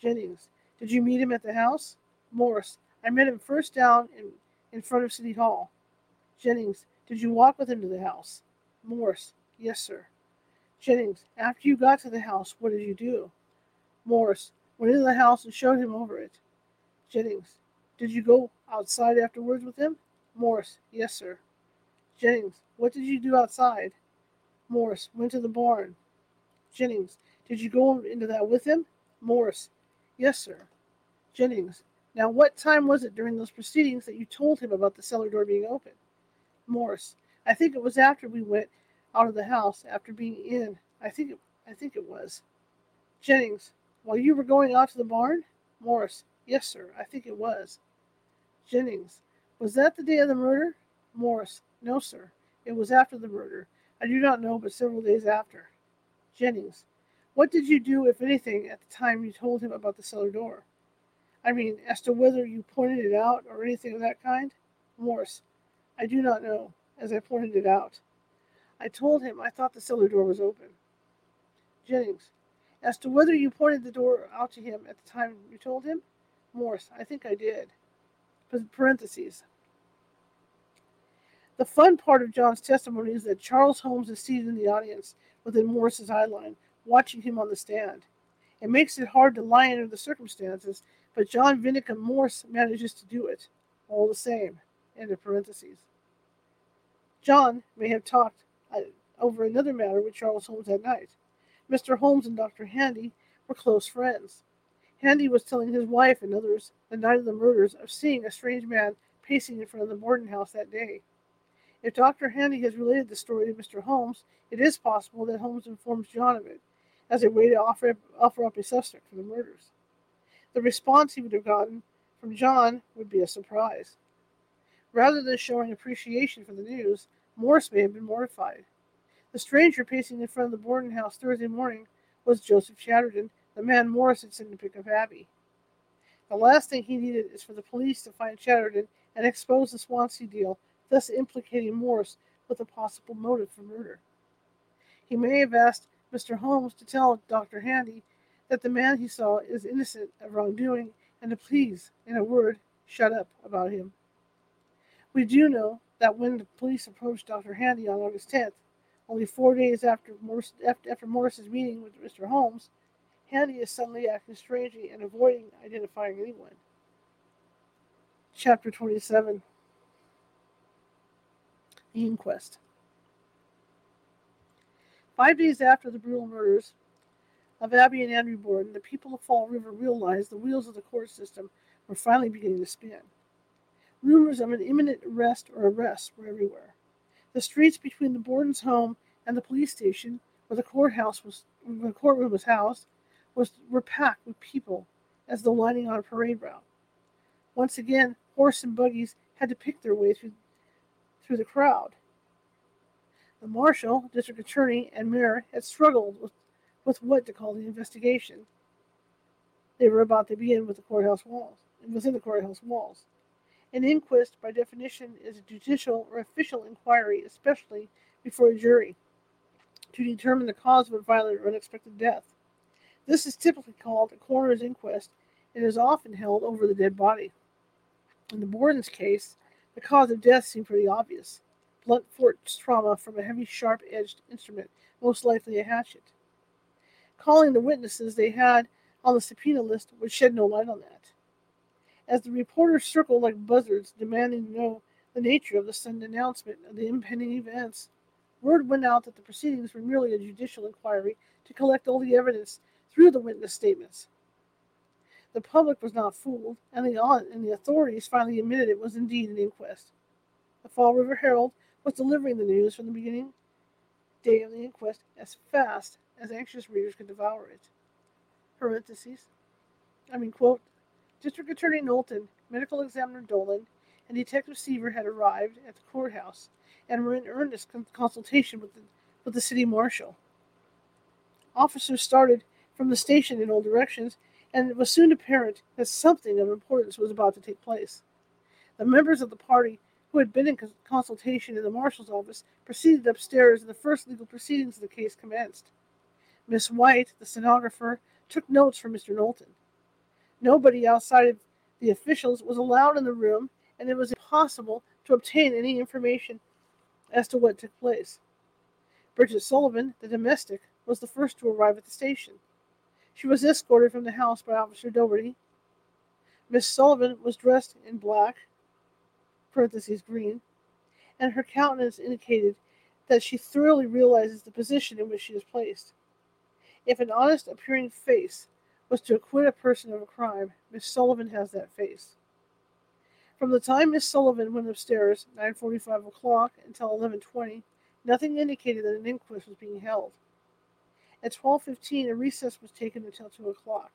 Jennings, did you meet him at the house? Morris, I met him first down in, in front of City Hall. Jennings, did you walk with him to the house? Morris, yes, sir. Jennings, after you got to the house, what did you do? Morris, went into the house and showed him over it. Jennings, did you go outside afterwards with him? Morris, yes, sir. Jennings, what did you do outside? Morris, went to the barn. Jennings, did you go into that with him? Morris, yes, sir. Jennings, now what time was it during those proceedings that you told him about the cellar door being open? Morris, I think it was after we went out of the house after being in. I think it, I think it was. Jennings, while you were going out to the barn? Morris, yes, sir, I think it was. Jennings, was that the day of the murder? Morris, no, sir. It was after the murder. I do not know, but several days after. Jennings, what did you do, if anything, at the time you told him about the cellar door? I mean, as to whether you pointed it out or anything of that kind? Morse. I do not know, as I pointed it out. I told him I thought the cellar door was open. Jennings, as to whether you pointed the door out to him at the time you told him? Morse. I think I did. Parentheses. The fun part of John's testimony is that Charles Holmes is seated in the audience within Morris's eye line, watching him on the stand. It makes it hard to lie under the circumstances, but John Vinnicum Morse manages to do it, all the same. End of parentheses. John may have talked uh, over another matter with Charles Holmes that night. Mr. Holmes and Dr. Handy were close friends. Handy was telling his wife and others the night of the murders of seeing a strange man pacing in front of the Borden house that day. If Dr. Handy has related the story to Mr. Holmes, it is possible that Holmes informs John of it as a way to offer, offer up a suspect for the murders. The response he would have gotten from John would be a surprise. Rather than showing appreciation for the news, Morris may have been mortified. The stranger pacing in front of the Borden house Thursday morning was Joseph Chatterton, the man Morris had sent to pick up Abby. The last thing he needed is for the police to find Chatterton and expose the Swansea deal thus implicating Morse with a possible motive for murder. He may have asked Mr. Holmes to tell Dr. Handy that the man he saw is innocent of wrongdoing and to please, in a word, shut up about him. We do know that when the police approached Dr. Handy on August 10th, only four days after, Morris, after Morris's meeting with Mr. Holmes, Handy is suddenly acting strangely and avoiding identifying anyone. Chapter 27 the inquest. Five days after the brutal murders of Abby and Andrew Borden, the people of Fall River realized the wheels of the court system were finally beginning to spin. Rumors of an imminent arrest or arrests were everywhere. The streets between the Borden's home and the police station, where the courthouse was, the courtroom was housed, was were packed with people as though lining on a parade route. Once again, horse and buggies had to pick their way through through the crowd. The marshal, district attorney, and mayor had struggled with, with what to call the investigation. They were about to begin with the courthouse walls, within the courthouse walls. An inquest, by definition, is a judicial or official inquiry, especially before a jury, to determine the cause of a violent or unexpected death. This is typically called a coroner's inquest and is often held over the dead body. In the Borden's case, the cause of death seemed pretty obvious blunt force trauma from a heavy, sharp edged instrument, most likely a hatchet. Calling the witnesses they had on the subpoena list would shed no light on that. As the reporters circled like buzzards, demanding to know the nature of the sudden announcement of the impending events, word went out that the proceedings were merely a judicial inquiry to collect all the evidence through the witness statements. The public was not fooled, and the, and the authorities finally admitted it was indeed an inquest. The Fall River Herald was delivering the news from the beginning day of the inquest as fast as anxious readers could devour it. Parentheses. I mean, quote, District Attorney Knowlton, Medical Examiner Dolan, and Detective Seaver had arrived at the courthouse and were in earnest consultation with the, with the city marshal. Officers started from the station in all directions and it was soon apparent that something of importance was about to take place. The members of the party who had been in consultation in the marshal's office proceeded upstairs, and the first legal proceedings of the case commenced. Miss White, the stenographer, took notes for Mr. Knowlton. Nobody outside of the officials was allowed in the room, and it was impossible to obtain any information as to what took place. Bridget Sullivan, the domestic, was the first to arrive at the station. She was escorted from the house by Officer Doherty. Miss Sullivan was dressed in black, parentheses green, and her countenance indicated that she thoroughly realizes the position in which she is placed. If an honest appearing face was to acquit a person of a crime, Miss Sullivan has that face. From the time Miss Sullivan went upstairs, 9:45 o'clock, until 11:20, Nothing indicated that an inquest was being held. At 12:15, a recess was taken until 2 o'clock.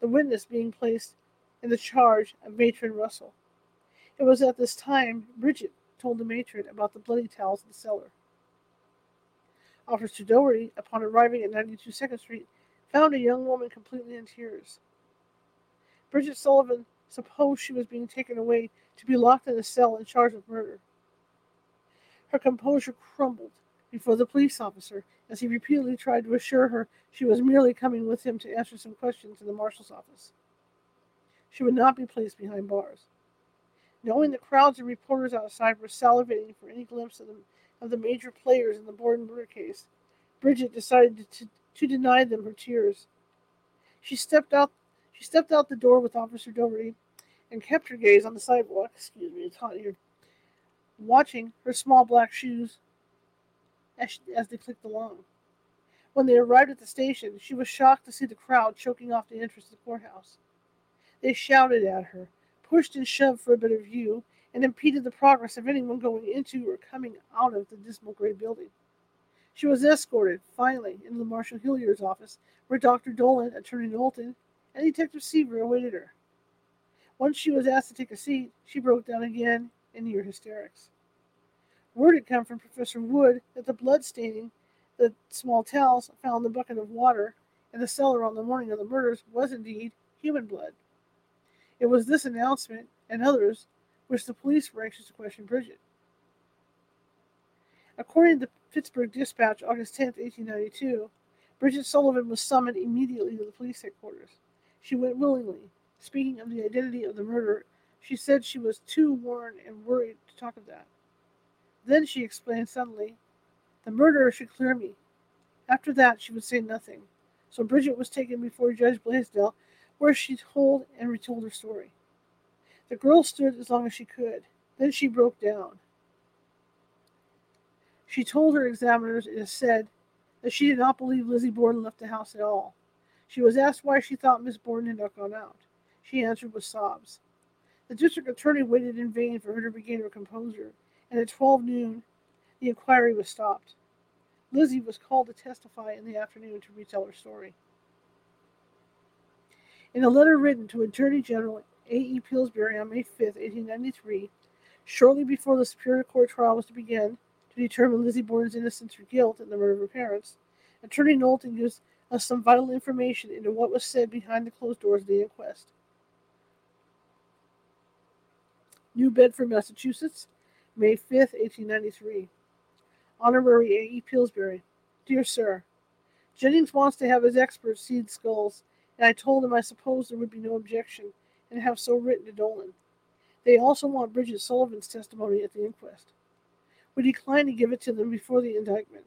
The witness being placed in the charge of Matron Russell. It was at this time Bridget told the matron about the bloody towels in the cellar. Officer Doherty, upon arriving at 92 Second Street, found a young woman completely in tears. Bridget Sullivan supposed she was being taken away to be locked in a cell in charge of murder. Her composure crumbled before the police officer as he repeatedly tried to assure her she was merely coming with him to answer some questions in the marshal's office. She would not be placed behind bars. Knowing the crowds of reporters outside were salivating for any glimpse of the, of the major players in the Borden murder case, Bridget decided to, to deny them her tears. She stepped out she stepped out the door with Officer Doherty and kept her gaze on the sidewalk, excuse me, it's hot here, watching her small black shoes as, she, as they clicked along. When they arrived at the station, she was shocked to see the crowd choking off the entrance to the courthouse. They shouted at her, pushed and shoved for a better view, and impeded the progress of anyone going into or coming out of the dismal gray building. She was escorted, finally, into the Marshal Hilliard's office, where Dr. Dolan, Attorney Knowlton, and Detective Seaver awaited her. Once she was asked to take a seat, she broke down again in near hysterics. Word had come from Professor Wood that the blood staining the small towels found in the bucket of water in the cellar on the morning of the murders was indeed human blood. It was this announcement and others which the police were anxious to question Bridget. According to the Pittsburgh Dispatch, August 10, 1892, Bridget Sullivan was summoned immediately to the police headquarters. She went willingly. Speaking of the identity of the murderer, she said she was too worn and worried to talk of that. Then she explained suddenly, The murderer should clear me. After that, she would say nothing. So Bridget was taken before Judge Blaisdell, where she told and retold her story. The girl stood as long as she could. Then she broke down. She told her examiners, it is said, that she did not believe Lizzie Borden left the house at all. She was asked why she thought Miss Borden had not gone out. She answered with sobs. The district attorney waited in vain for her to regain her composure, and at twelve noon the inquiry was stopped. Lizzie was called to testify in the afternoon to retell her story. In a letter written to Attorney General A. E. Pillsbury on May 5, 1893, shortly before the Superior Court trial was to begin to determine Lizzie Borden's innocence or guilt in the murder of her parents, Attorney Knowlton gives us some vital information into what was said behind the closed doors of the inquest. New Bedford, Massachusetts, May 5th, 1893. Honorary A. E. Pillsbury. Dear Sir, Jennings wants to have his experts see the skulls, and I told him I supposed there would be no objection, and have so written to Dolan. They also want Bridget Sullivan's testimony at the inquest. We declined to give it to them before the indictment,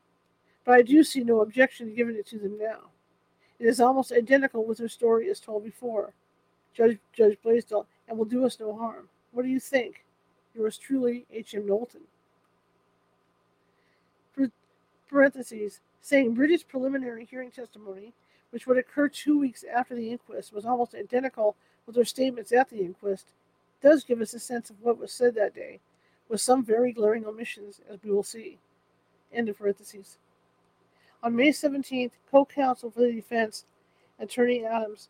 but I do see no objection to giving it to them now. It is almost identical with her story as told before, Judge, Judge Blaisdell, and will do us no harm. What do you think? Yours truly, H. M. Knowlton. Parentheses, saying Bridget's preliminary hearing testimony, which would occur two weeks after the inquest, was almost identical with her statements at the inquest, does give us a sense of what was said that day, with some very glaring omissions, as we will see. End of parentheses. On May 17th, co counsel for the defense, Attorney Adams,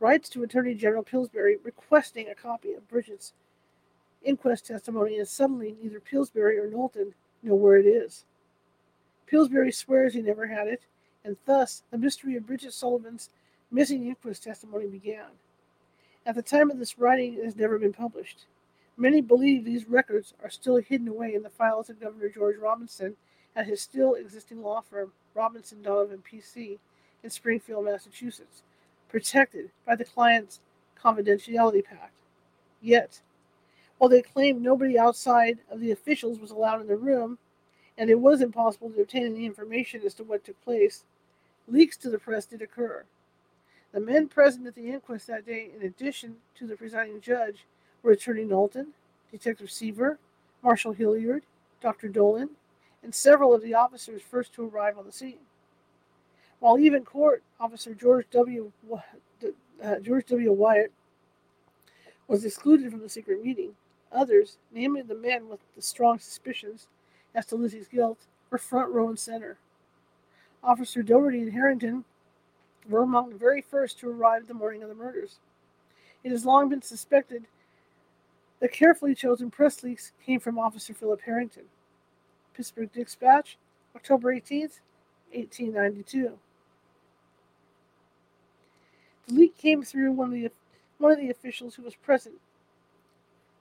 writes to Attorney General Pillsbury requesting a copy of Bridget's inquest testimony, and suddenly neither Pillsbury or Knowlton know where it is. Pillsbury swears he never had it, and thus the mystery of Bridget Sullivan's missing inquest testimony began. At the time of this writing, it has never been published. Many believe these records are still hidden away in the files of Governor George Robinson at his still existing law firm, Robinson Donovan PC, in Springfield, Massachusetts, protected by the client's confidentiality pact. Yet, while they claimed nobody outside of the officials was allowed in the room, and it was impossible to obtain any information as to what took place, leaks to the press did occur. The men present at the inquest that day, in addition to the presiding judge, were Attorney Knowlton, Detective Seaver, Marshal Hilliard, Dr. Dolan, and several of the officers first to arrive on the scene. While even court officer George W. Uh, George W. Wyatt was excluded from the secret meeting, others, namely the men with the strong suspicions, as to Lizzie's guilt were front row and center. Officer Doherty and Harrington were among the very first to arrive the morning of the murders. It has long been suspected the carefully chosen press leaks came from Officer Philip Harrington. Pittsburgh Dispatch, October 18, 1892. The leak came through one of the one of the officials who was present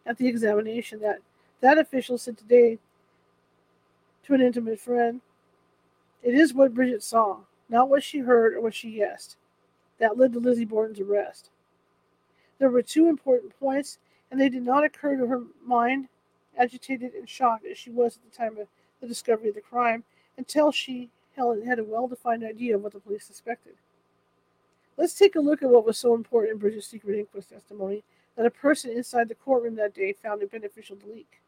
at the examination. That that official said today to an intimate friend, "It is what Bridget saw, not what she heard or what she guessed, that led to Lizzie Borden's arrest. There were two important points, and they did not occur to her mind, agitated and shocked as she was at the time of the discovery of the crime, until she had a well-defined idea of what the police suspected." Let's take a look at what was so important in Bridget's secret inquest testimony that a person inside the courtroom that day found it beneficial to leak.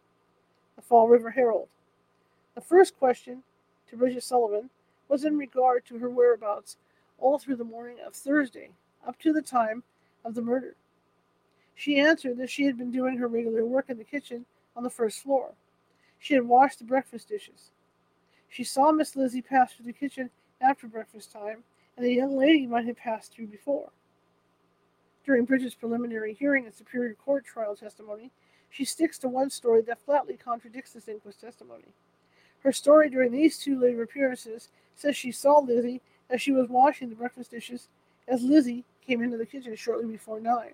The Fall River Herald. The first question to Bridget Sullivan was in regard to her whereabouts all through the morning of Thursday, up to the time of the murder. She answered that she had been doing her regular work in the kitchen on the first floor. She had washed the breakfast dishes. She saw Miss Lizzie pass through the kitchen after breakfast time and the young lady might have passed through before. During Bridget's preliminary hearing and Superior Court trial testimony, she sticks to one story that flatly contradicts this inquest testimony. Her story during these two later appearances says she saw Lizzie as she was washing the breakfast dishes as Lizzie came into the kitchen shortly before nine,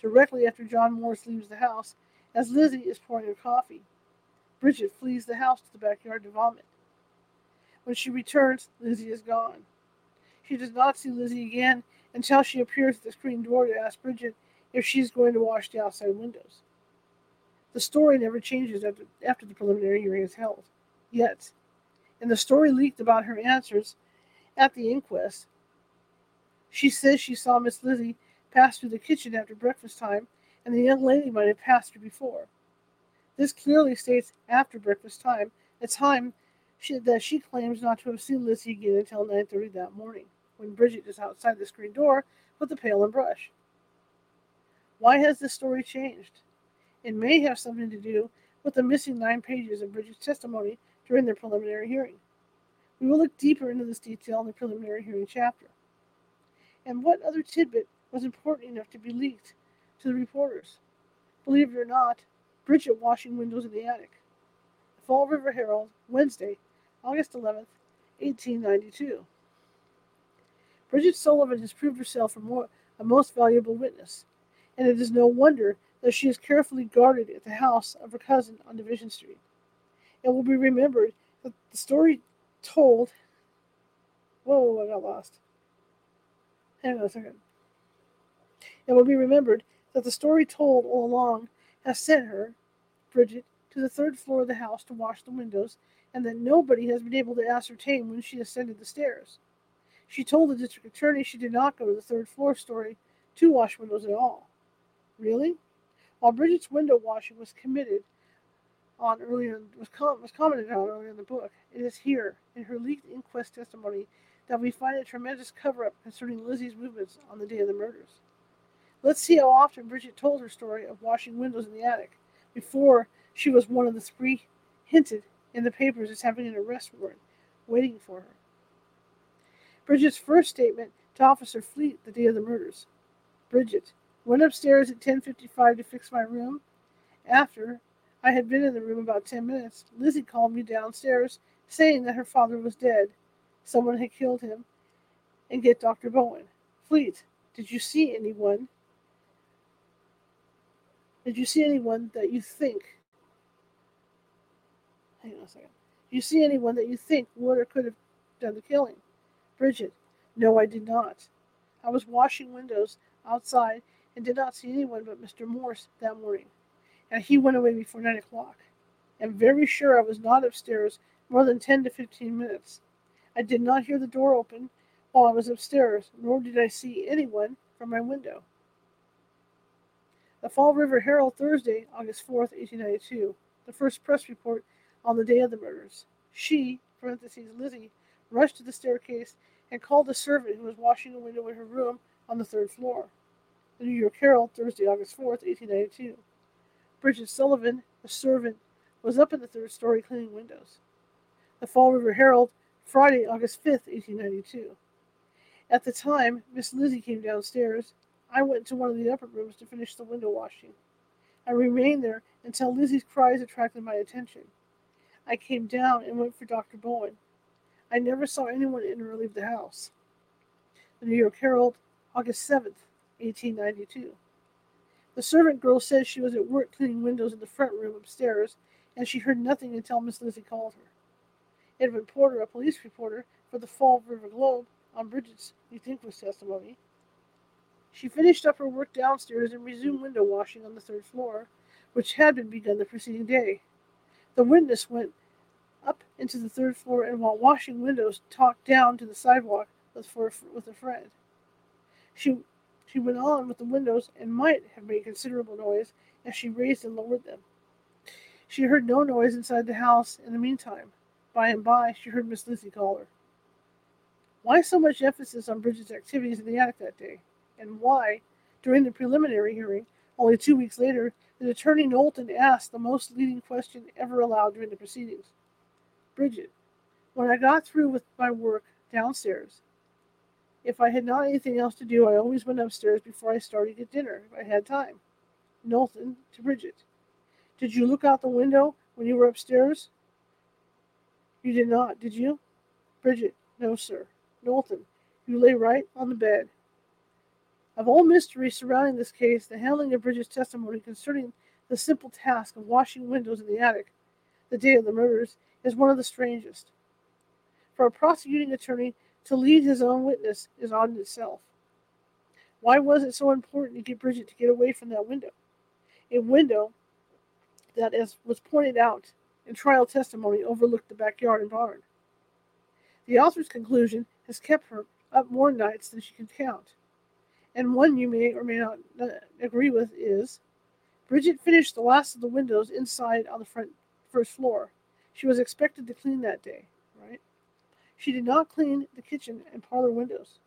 directly after John Morris leaves the house, as Lizzie is pouring her coffee. Bridget flees the house to the backyard to vomit. When she returns, Lizzie is gone. She does not see Lizzie again until she appears at the screen door to ask Bridget if she is going to wash the outside windows. The story never changes after, after the preliminary hearing is held. Yet, in the story leaked about her answers at the inquest, she says she saw Miss Lizzie pass through the kitchen after breakfast time, and the young lady might have passed her before. This clearly states after breakfast time, a time she, that she claims not to have seen Lizzie again until 9.30 that morning when Bridget is outside the screen door with the pail and brush. Why has this story changed? It may have something to do with the missing nine pages of Bridget's testimony during their preliminary hearing. We will look deeper into this detail in the preliminary hearing chapter. And what other tidbit was important enough to be leaked to the reporters? Believe it or not, Bridget washing windows in the attic. Fall River Herald, Wednesday, August 11th, 1892. Bridget Sullivan has proved herself a, more, a most valuable witness, and it is no wonder that she is carefully guarded at the house of her cousin on Division Street. It will be remembered that the story told. Whoa, I got lost. Hang on a second. It will be remembered that the story told all along has sent her, Bridget, to the third floor of the house to wash the windows, and that nobody has been able to ascertain when she ascended the stairs. She told the district attorney she did not go to the third floor story to wash windows at all. Really? While Bridget's window washing was committed on earlier was, com- was commented on earlier in the book, it is here in her leaked inquest testimony that we find a tremendous cover-up concerning Lizzie's movements on the day of the murders. Let's see how often Bridget told her story of washing windows in the attic before she was one of the three hinted in the papers as having an arrest warrant waiting for her. Bridget's first statement to Officer Fleet the day of the murders. Bridget went upstairs at 10:55 to fix my room. After I had been in the room about 10 minutes, Lizzie called me downstairs saying that her father was dead. Someone had killed him and get Dr. Bowen. Fleet, did you see anyone? Did you see anyone that you think? Hang on a second. You see anyone that you think would or could have done the killing? Bridget, no, I did not. I was washing windows outside and did not see anyone but Mr. Morse that morning, and he went away before nine o'clock. I'm very sure I was not upstairs more than ten to fifteen minutes. I did not hear the door open while I was upstairs, nor did I see anyone from my window. The Fall River Herald, Thursday, August 4th, 1892. The first press report on the day of the murders. She, parentheses, Lizzie, rushed to the staircase and called a servant who was washing a window in her room on the third floor. The New York Herald, Thursday, August 4th, 1892. Bridget Sullivan, a servant was up in the third story cleaning windows. The Fall River Herald, Friday, August 5th, 1892. At the time Miss Lizzie came downstairs, I went to one of the upper rooms to finish the window washing. I remained there until Lizzie's cries attracted my attention. I came down and went for Dr. Bowen. I never saw anyone enter or leave the house. The New York Herald, August 7th, 1892. The servant girl says she was at work cleaning windows in the front room upstairs, and she heard nothing until Miss Lizzie called her. Edwin Porter, a police reporter for the Fall River Globe, on Bridget's was testimony. She finished up her work downstairs and resumed window washing on the third floor, which had been begun the preceding day. The witness went into the third floor and, while washing windows, talked down to the sidewalk with, for, with a friend. She, she went on with the windows and might have made considerable noise as she raised and lowered them. She heard no noise inside the house in the meantime. By and by, she heard Miss Lizzie call her. Why so much emphasis on Bridget's activities in the attic that day? And why, during the preliminary hearing, only two weeks later, did Attorney Knowlton ask the most leading question ever allowed during the proceedings? Bridget, when I got through with my work downstairs, if I had not anything else to do, I always went upstairs before I started at dinner, if I had time. Knowlton to Bridget. Did you look out the window when you were upstairs? You did not, did you? Bridget, no, sir. Knowlton, you lay right on the bed. Of all mysteries surrounding this case, the handling of Bridget's testimony concerning the simple task of washing windows in the attic the day of the murders is one of the strangest. For a prosecuting attorney to lead his own witness is odd in itself. Why was it so important to get Bridget to get away from that window? A window that, as was pointed out in trial testimony, overlooked the backyard and barn. The author's conclusion has kept her up more nights than she can count. And one you may or may not uh, agree with is Bridget finished the last of the windows inside on the front first floor. She was expected to clean that day, right? She did not clean the kitchen and parlor windows.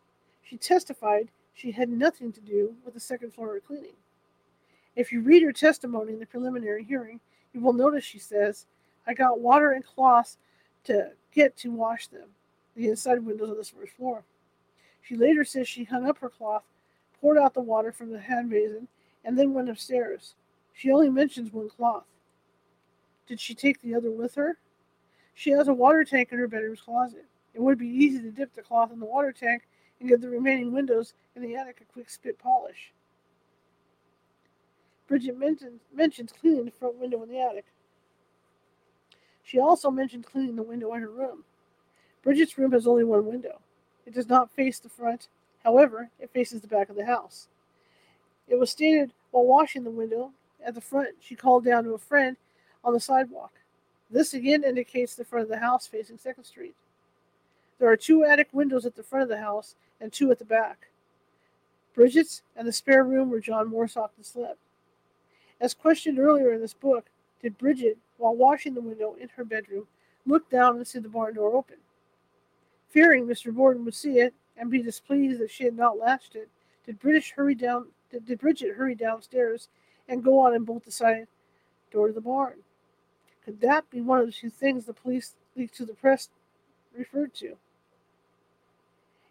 She testified she had nothing to do with the second floor cleaning. If you read her testimony in the preliminary hearing, you will notice she says, I got water and cloths to get to wash them the inside windows of the first floor. She later says she hung up her cloth, poured out the water from the hand basin, and then went upstairs. She only mentions one cloth. Did she take the other with her? She has a water tank in her bedroom's closet. It would be easy to dip the cloth in the water tank and give the remaining windows in the attic a quick spit polish. Bridget mentions, cleaning the front window in the attic. She also mentioned cleaning the window in her room. Bridget's room has only one window. It does not face the front, however, it faces the back of the house. It was stated while washing the window at the front, she called down to a friend on the sidewalk. This again indicates the front of the house facing 2nd Street. There are two attic windows at the front of the house and two at the back. Bridget's and the spare room where John Morse often slept. As questioned earlier in this book, did Bridget, while washing the window in her bedroom, look down and see the barn door open? Fearing Mr. Borden would see it and be displeased that she had not latched it, did British hurry down did, did Bridget hurry downstairs and go on and bolt the side door to the barn? Could that be one of the two things the police leaked to the press referred to?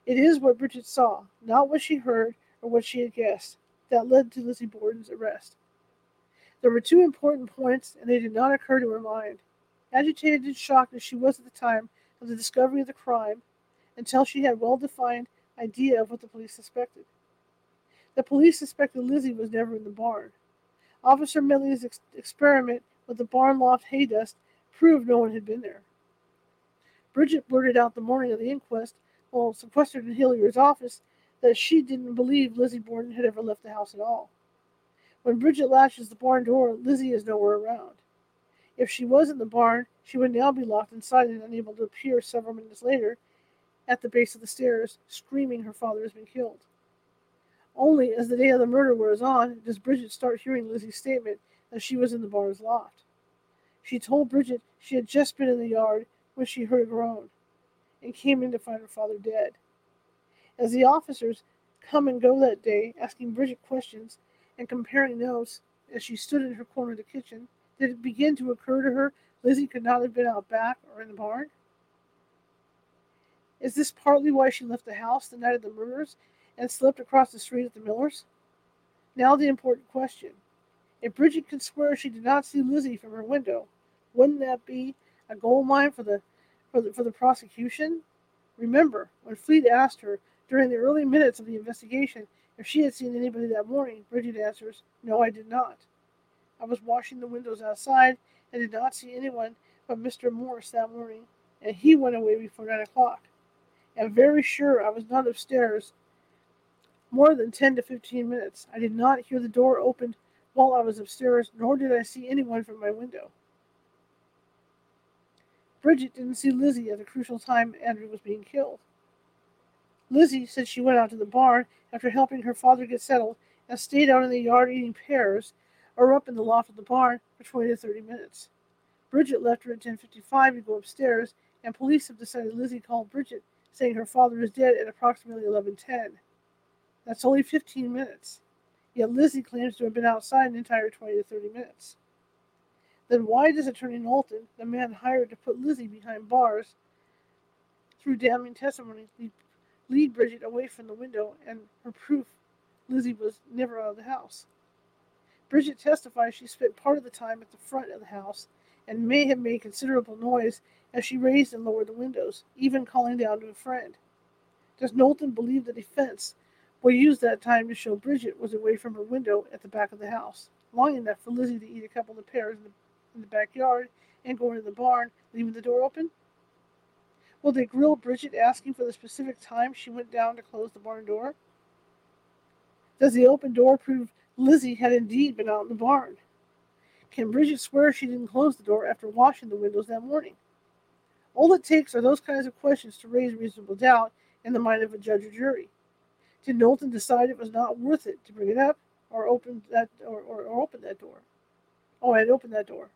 It is what Bridget saw, not what she heard or what she had guessed, that led to Lizzie Borden's arrest. There were two important points, and they did not occur to her mind. Agitated and shocked as she was at the time of the discovery of the crime, until she had well defined idea of what the police suspected. The police suspected Lizzie was never in the barn. Officer Medley's ex- experiment with the barn loft hay dust proved no one had been there. Bridget blurted out the morning of the inquest, while sequestered in Hilliard's office, that she didn't believe Lizzie Borden had ever left the house at all. When Bridget latches the barn door, Lizzie is nowhere around. If she was in the barn, she would now be locked inside and unable to appear several minutes later at the base of the stairs, screaming her father has been killed. Only as the day of the murder wears on does Bridget start hearing Lizzie's statement that she was in the barn's loft. She told Bridget she had just been in the yard when she heard a groan and came in to find her father dead. As the officers come and go that day, asking Bridget questions and comparing notes as she stood in her corner of the kitchen, Did it begin to occur to her Lizzie could not have been out back or in the barn? Is this partly why she left the house the night of the murders and slipped across the street at the Millers? Now the important question. If Bridget could swear she did not see Lizzie from her window, wouldn't that be a gold mine for the for the for the prosecution? Remember, when Fleet asked her during the early minutes of the investigation if she had seen anybody that morning, Bridget answers, No, I did not. I was washing the windows outside and did not see anyone but Mr. Morse that morning, and he went away before nine o'clock. I'm very sure I was not upstairs more than ten to fifteen minutes. I did not hear the door opened while I was upstairs, nor did I see anyone from my window. Bridget didn't see Lizzie at the crucial time Andrew was being killed. Lizzie said she went out to the barn after helping her father get settled and stayed out in the yard eating pears or up in the loft of the barn for 20 to 30 minutes. Bridget left her at 10:55 to go upstairs, and police have decided Lizzie called Bridget saying her father is dead at approximately 11:10. That's only 15 minutes. Yet Lizzie claims to have been outside an entire 20 to 30 minutes. Then why does Attorney Knowlton, the man hired to put Lizzie behind bars through damning testimony, lead Bridget away from the window and her proof Lizzie was never out of the house? Bridget testifies she spent part of the time at the front of the house and may have made considerable noise as she raised and lowered the windows, even calling down to a friend. Does Knowlton believe the defense will used that time to show Bridget was away from her window at the back of the house, long enough for Lizzie to eat a couple of pears in the in the backyard and go into the barn, leaving the door open? Will they grill Bridget asking for the specific time she went down to close the barn door? Does the open door prove Lizzie had indeed been out in the barn? Can Bridget swear she didn't close the door after washing the windows that morning? All it takes are those kinds of questions to raise reasonable doubt in the mind of a judge or jury. Did Knowlton decide it was not worth it to bring it up, or open that, or, or, or open that door? Oh, I had opened that door.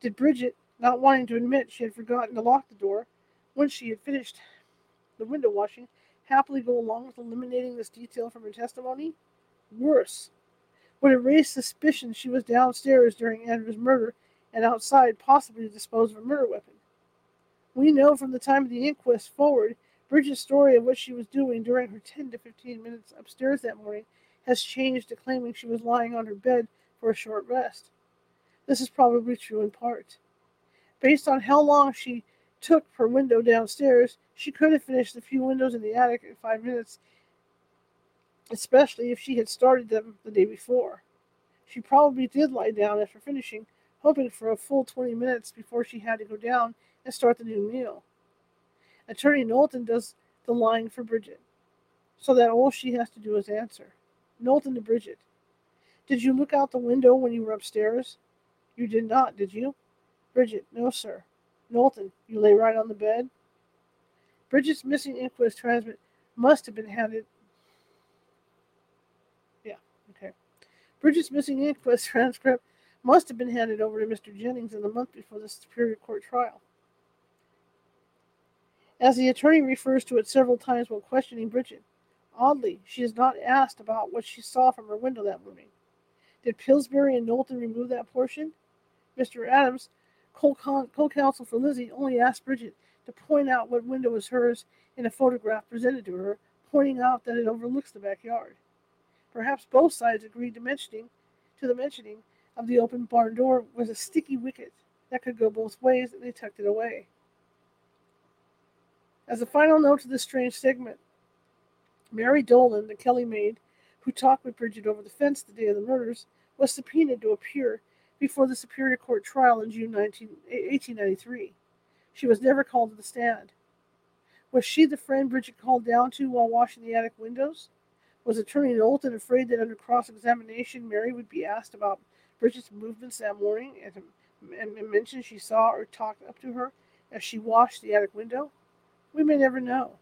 Did Bridget, not wanting to admit she had forgotten to lock the door, once she had finished the window washing, happily go along with eliminating this detail from her testimony? Worse, would it raise suspicion she was downstairs during Andrew's murder and outside, possibly to dispose of a murder weapon? We know from the time of the inquest forward, Bridget's story of what she was doing during her 10 to 15 minutes upstairs that morning has changed to claiming she was lying on her bed for a short rest. This is probably true in part. Based on how long she took her window downstairs, she could have finished the few windows in the attic in five minutes, especially if she had started them the day before. She probably did lie down after finishing, hoping for a full 20 minutes before she had to go down and start the new meal. Attorney Knowlton does the lying for Bridget, so that all she has to do is answer. Knowlton to Bridget. Did you look out the window when you were upstairs? You did not, did you? Bridget, no, sir. Knowlton, you lay right on the bed? Bridget's missing inquest transcript must have been handed. Yeah, okay. Bridget's missing inquest transcript must have been handed over to Mr. Jennings in the month before the Superior Court trial. As the attorney refers to it several times while questioning Bridget, oddly, she is not asked about what she saw from her window that morning. Did Pillsbury and Knowlton remove that portion? Mr. Adams, co-counsel for Lizzie, only asked Bridget to point out what window was hers in a photograph presented to her, pointing out that it overlooks the backyard. Perhaps both sides agreed to mentioning to the mentioning of the open barn door was a sticky wicket that could go both ways, and they tucked it away. As a final note to this strange segment, Mary Dolan, the Kelly maid, who talked with Bridget over the fence the day of the murders, was subpoenaed to appear before the Superior Court trial in June 19, 1893. She was never called to the stand. Was she the friend Bridget called down to while washing the attic windows? Was Attorney Knowlton afraid that under cross examination Mary would be asked about Bridget's movements that morning and, and mention she saw or talked up to her as she washed the attic window? We may never know.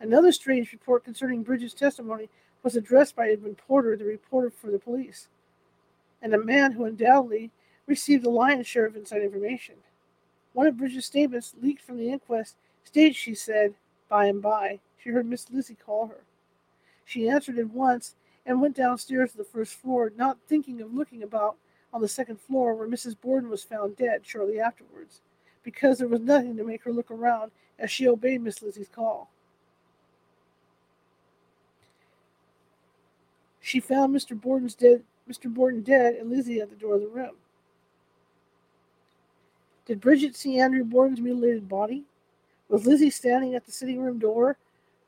Another strange report concerning Bridget's testimony was addressed by Edmund Porter, the reporter for the police and a man who undoubtedly received the lion's share of inside information. One of Bridget's statements leaked from the inquest states she said, by and by, she heard Miss Lizzie call her. She answered at once and went downstairs to the first floor, not thinking of looking about on the second floor where Mrs. Borden was found dead shortly afterwards, because there was nothing to make her look around as she obeyed Miss Lizzie's call. She found Mr. Borden's dead Mr. Borden dead and Lizzie at the door of the room. Did Bridget see Andrew Borden's mutilated body? Was Lizzie standing at the sitting room door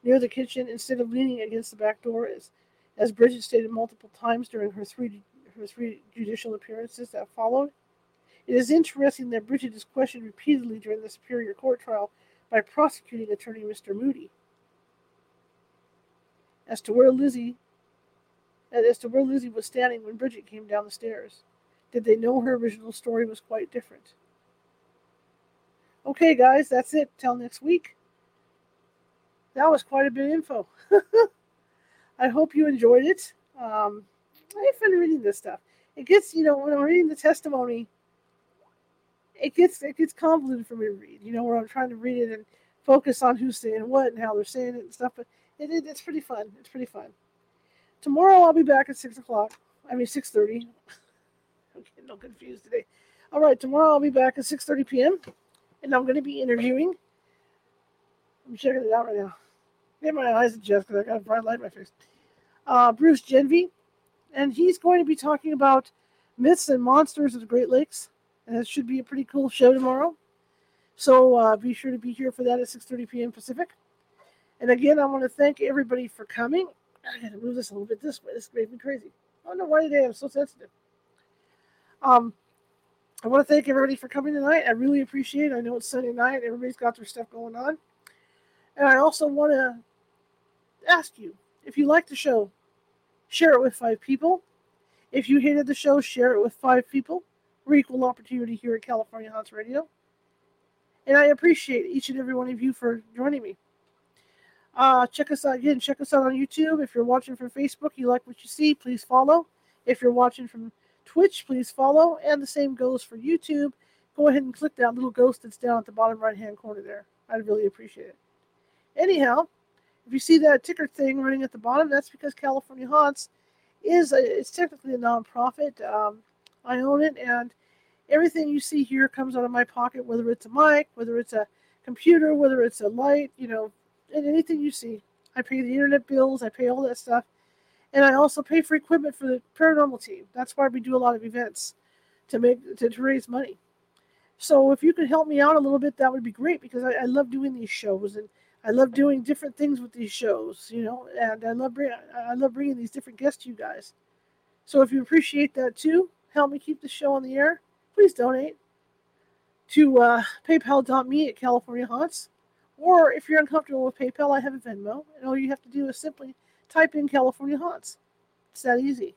near the kitchen instead of leaning against the back door as, as Bridget stated multiple times during her three her three judicial appearances that followed? It is interesting that Bridget is questioned repeatedly during the Superior Court trial by prosecuting attorney Mr. Moody as to where Lizzie as to where Lizzie was standing when Bridget came down the stairs. Did they know her original story was quite different? Okay, guys, that's it. Till next week. That was quite a bit of info. I hope you enjoyed it. Um, I have fun reading this stuff. It gets, you know, when I'm reading the testimony, it gets it gets convoluted for me to read. You know, where I'm trying to read it and focus on who's saying what and how they're saying it and stuff. But it, it it's pretty fun. It's pretty fun. Tomorrow I'll be back at six o'clock. I mean six thirty. I'm getting all confused today. All right, tomorrow I'll be back at six thirty p.m. and I'm going to be interviewing. I'm checking it out right now. Get my eyes adjust because I got a bright light in my face. Uh, Bruce Genvy, and he's going to be talking about myths and monsters of the Great Lakes, and it should be a pretty cool show tomorrow. So uh, be sure to be here for that at 6:30 p.m. Pacific. And again, I want to thank everybody for coming. I gotta move this a little bit this way. This made me crazy. I don't know why today I'm so sensitive. Um, I want to thank everybody for coming tonight. I really appreciate it. I know it's Sunday night. Everybody's got their stuff going on. And I also want to ask you if you like the show, share it with five people. If you hated the show, share it with five people. We're equal opportunity here at California Haunts Radio. And I appreciate each and every one of you for joining me. Uh, check us out again. Check us out on YouTube. If you're watching from Facebook, you like what you see, please follow. If you're watching from Twitch, please follow. And the same goes for YouTube. Go ahead and click that little ghost that's down at the bottom right hand corner there. I'd really appreciate it. Anyhow, if you see that ticker thing running at the bottom, that's because California Haunts is a, it's technically a nonprofit. Um, I own it, and everything you see here comes out of my pocket, whether it's a mic, whether it's a computer, whether it's a light, you know, and anything you see. I pay the internet bills, I pay all that stuff, and I also pay for equipment for the paranormal team. That's why we do a lot of events to make to, to raise money. So if you could help me out a little bit, that would be great because I, I love doing these shows and I love doing different things with these shows, you know, and I love bring, I love bringing these different guests to you guys. So if you appreciate that too, help me keep the show on the air. Please donate to uh, PayPal.me at California Haunts. Or if you're uncomfortable with PayPal, I have a Venmo, and all you have to do is simply type in California Haunts. It's that easy.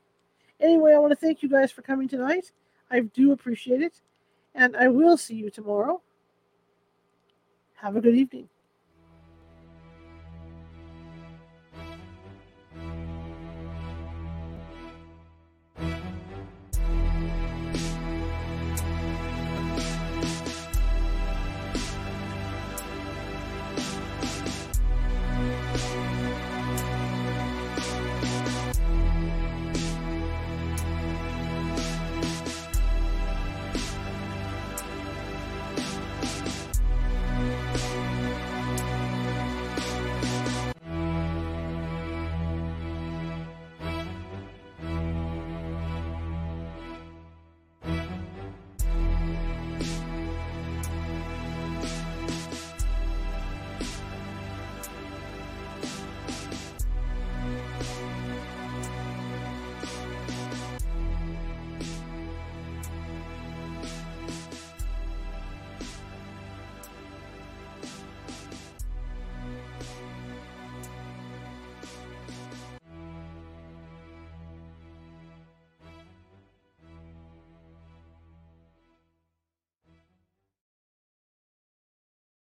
Anyway, I want to thank you guys for coming tonight. I do appreciate it, and I will see you tomorrow. Have a good evening.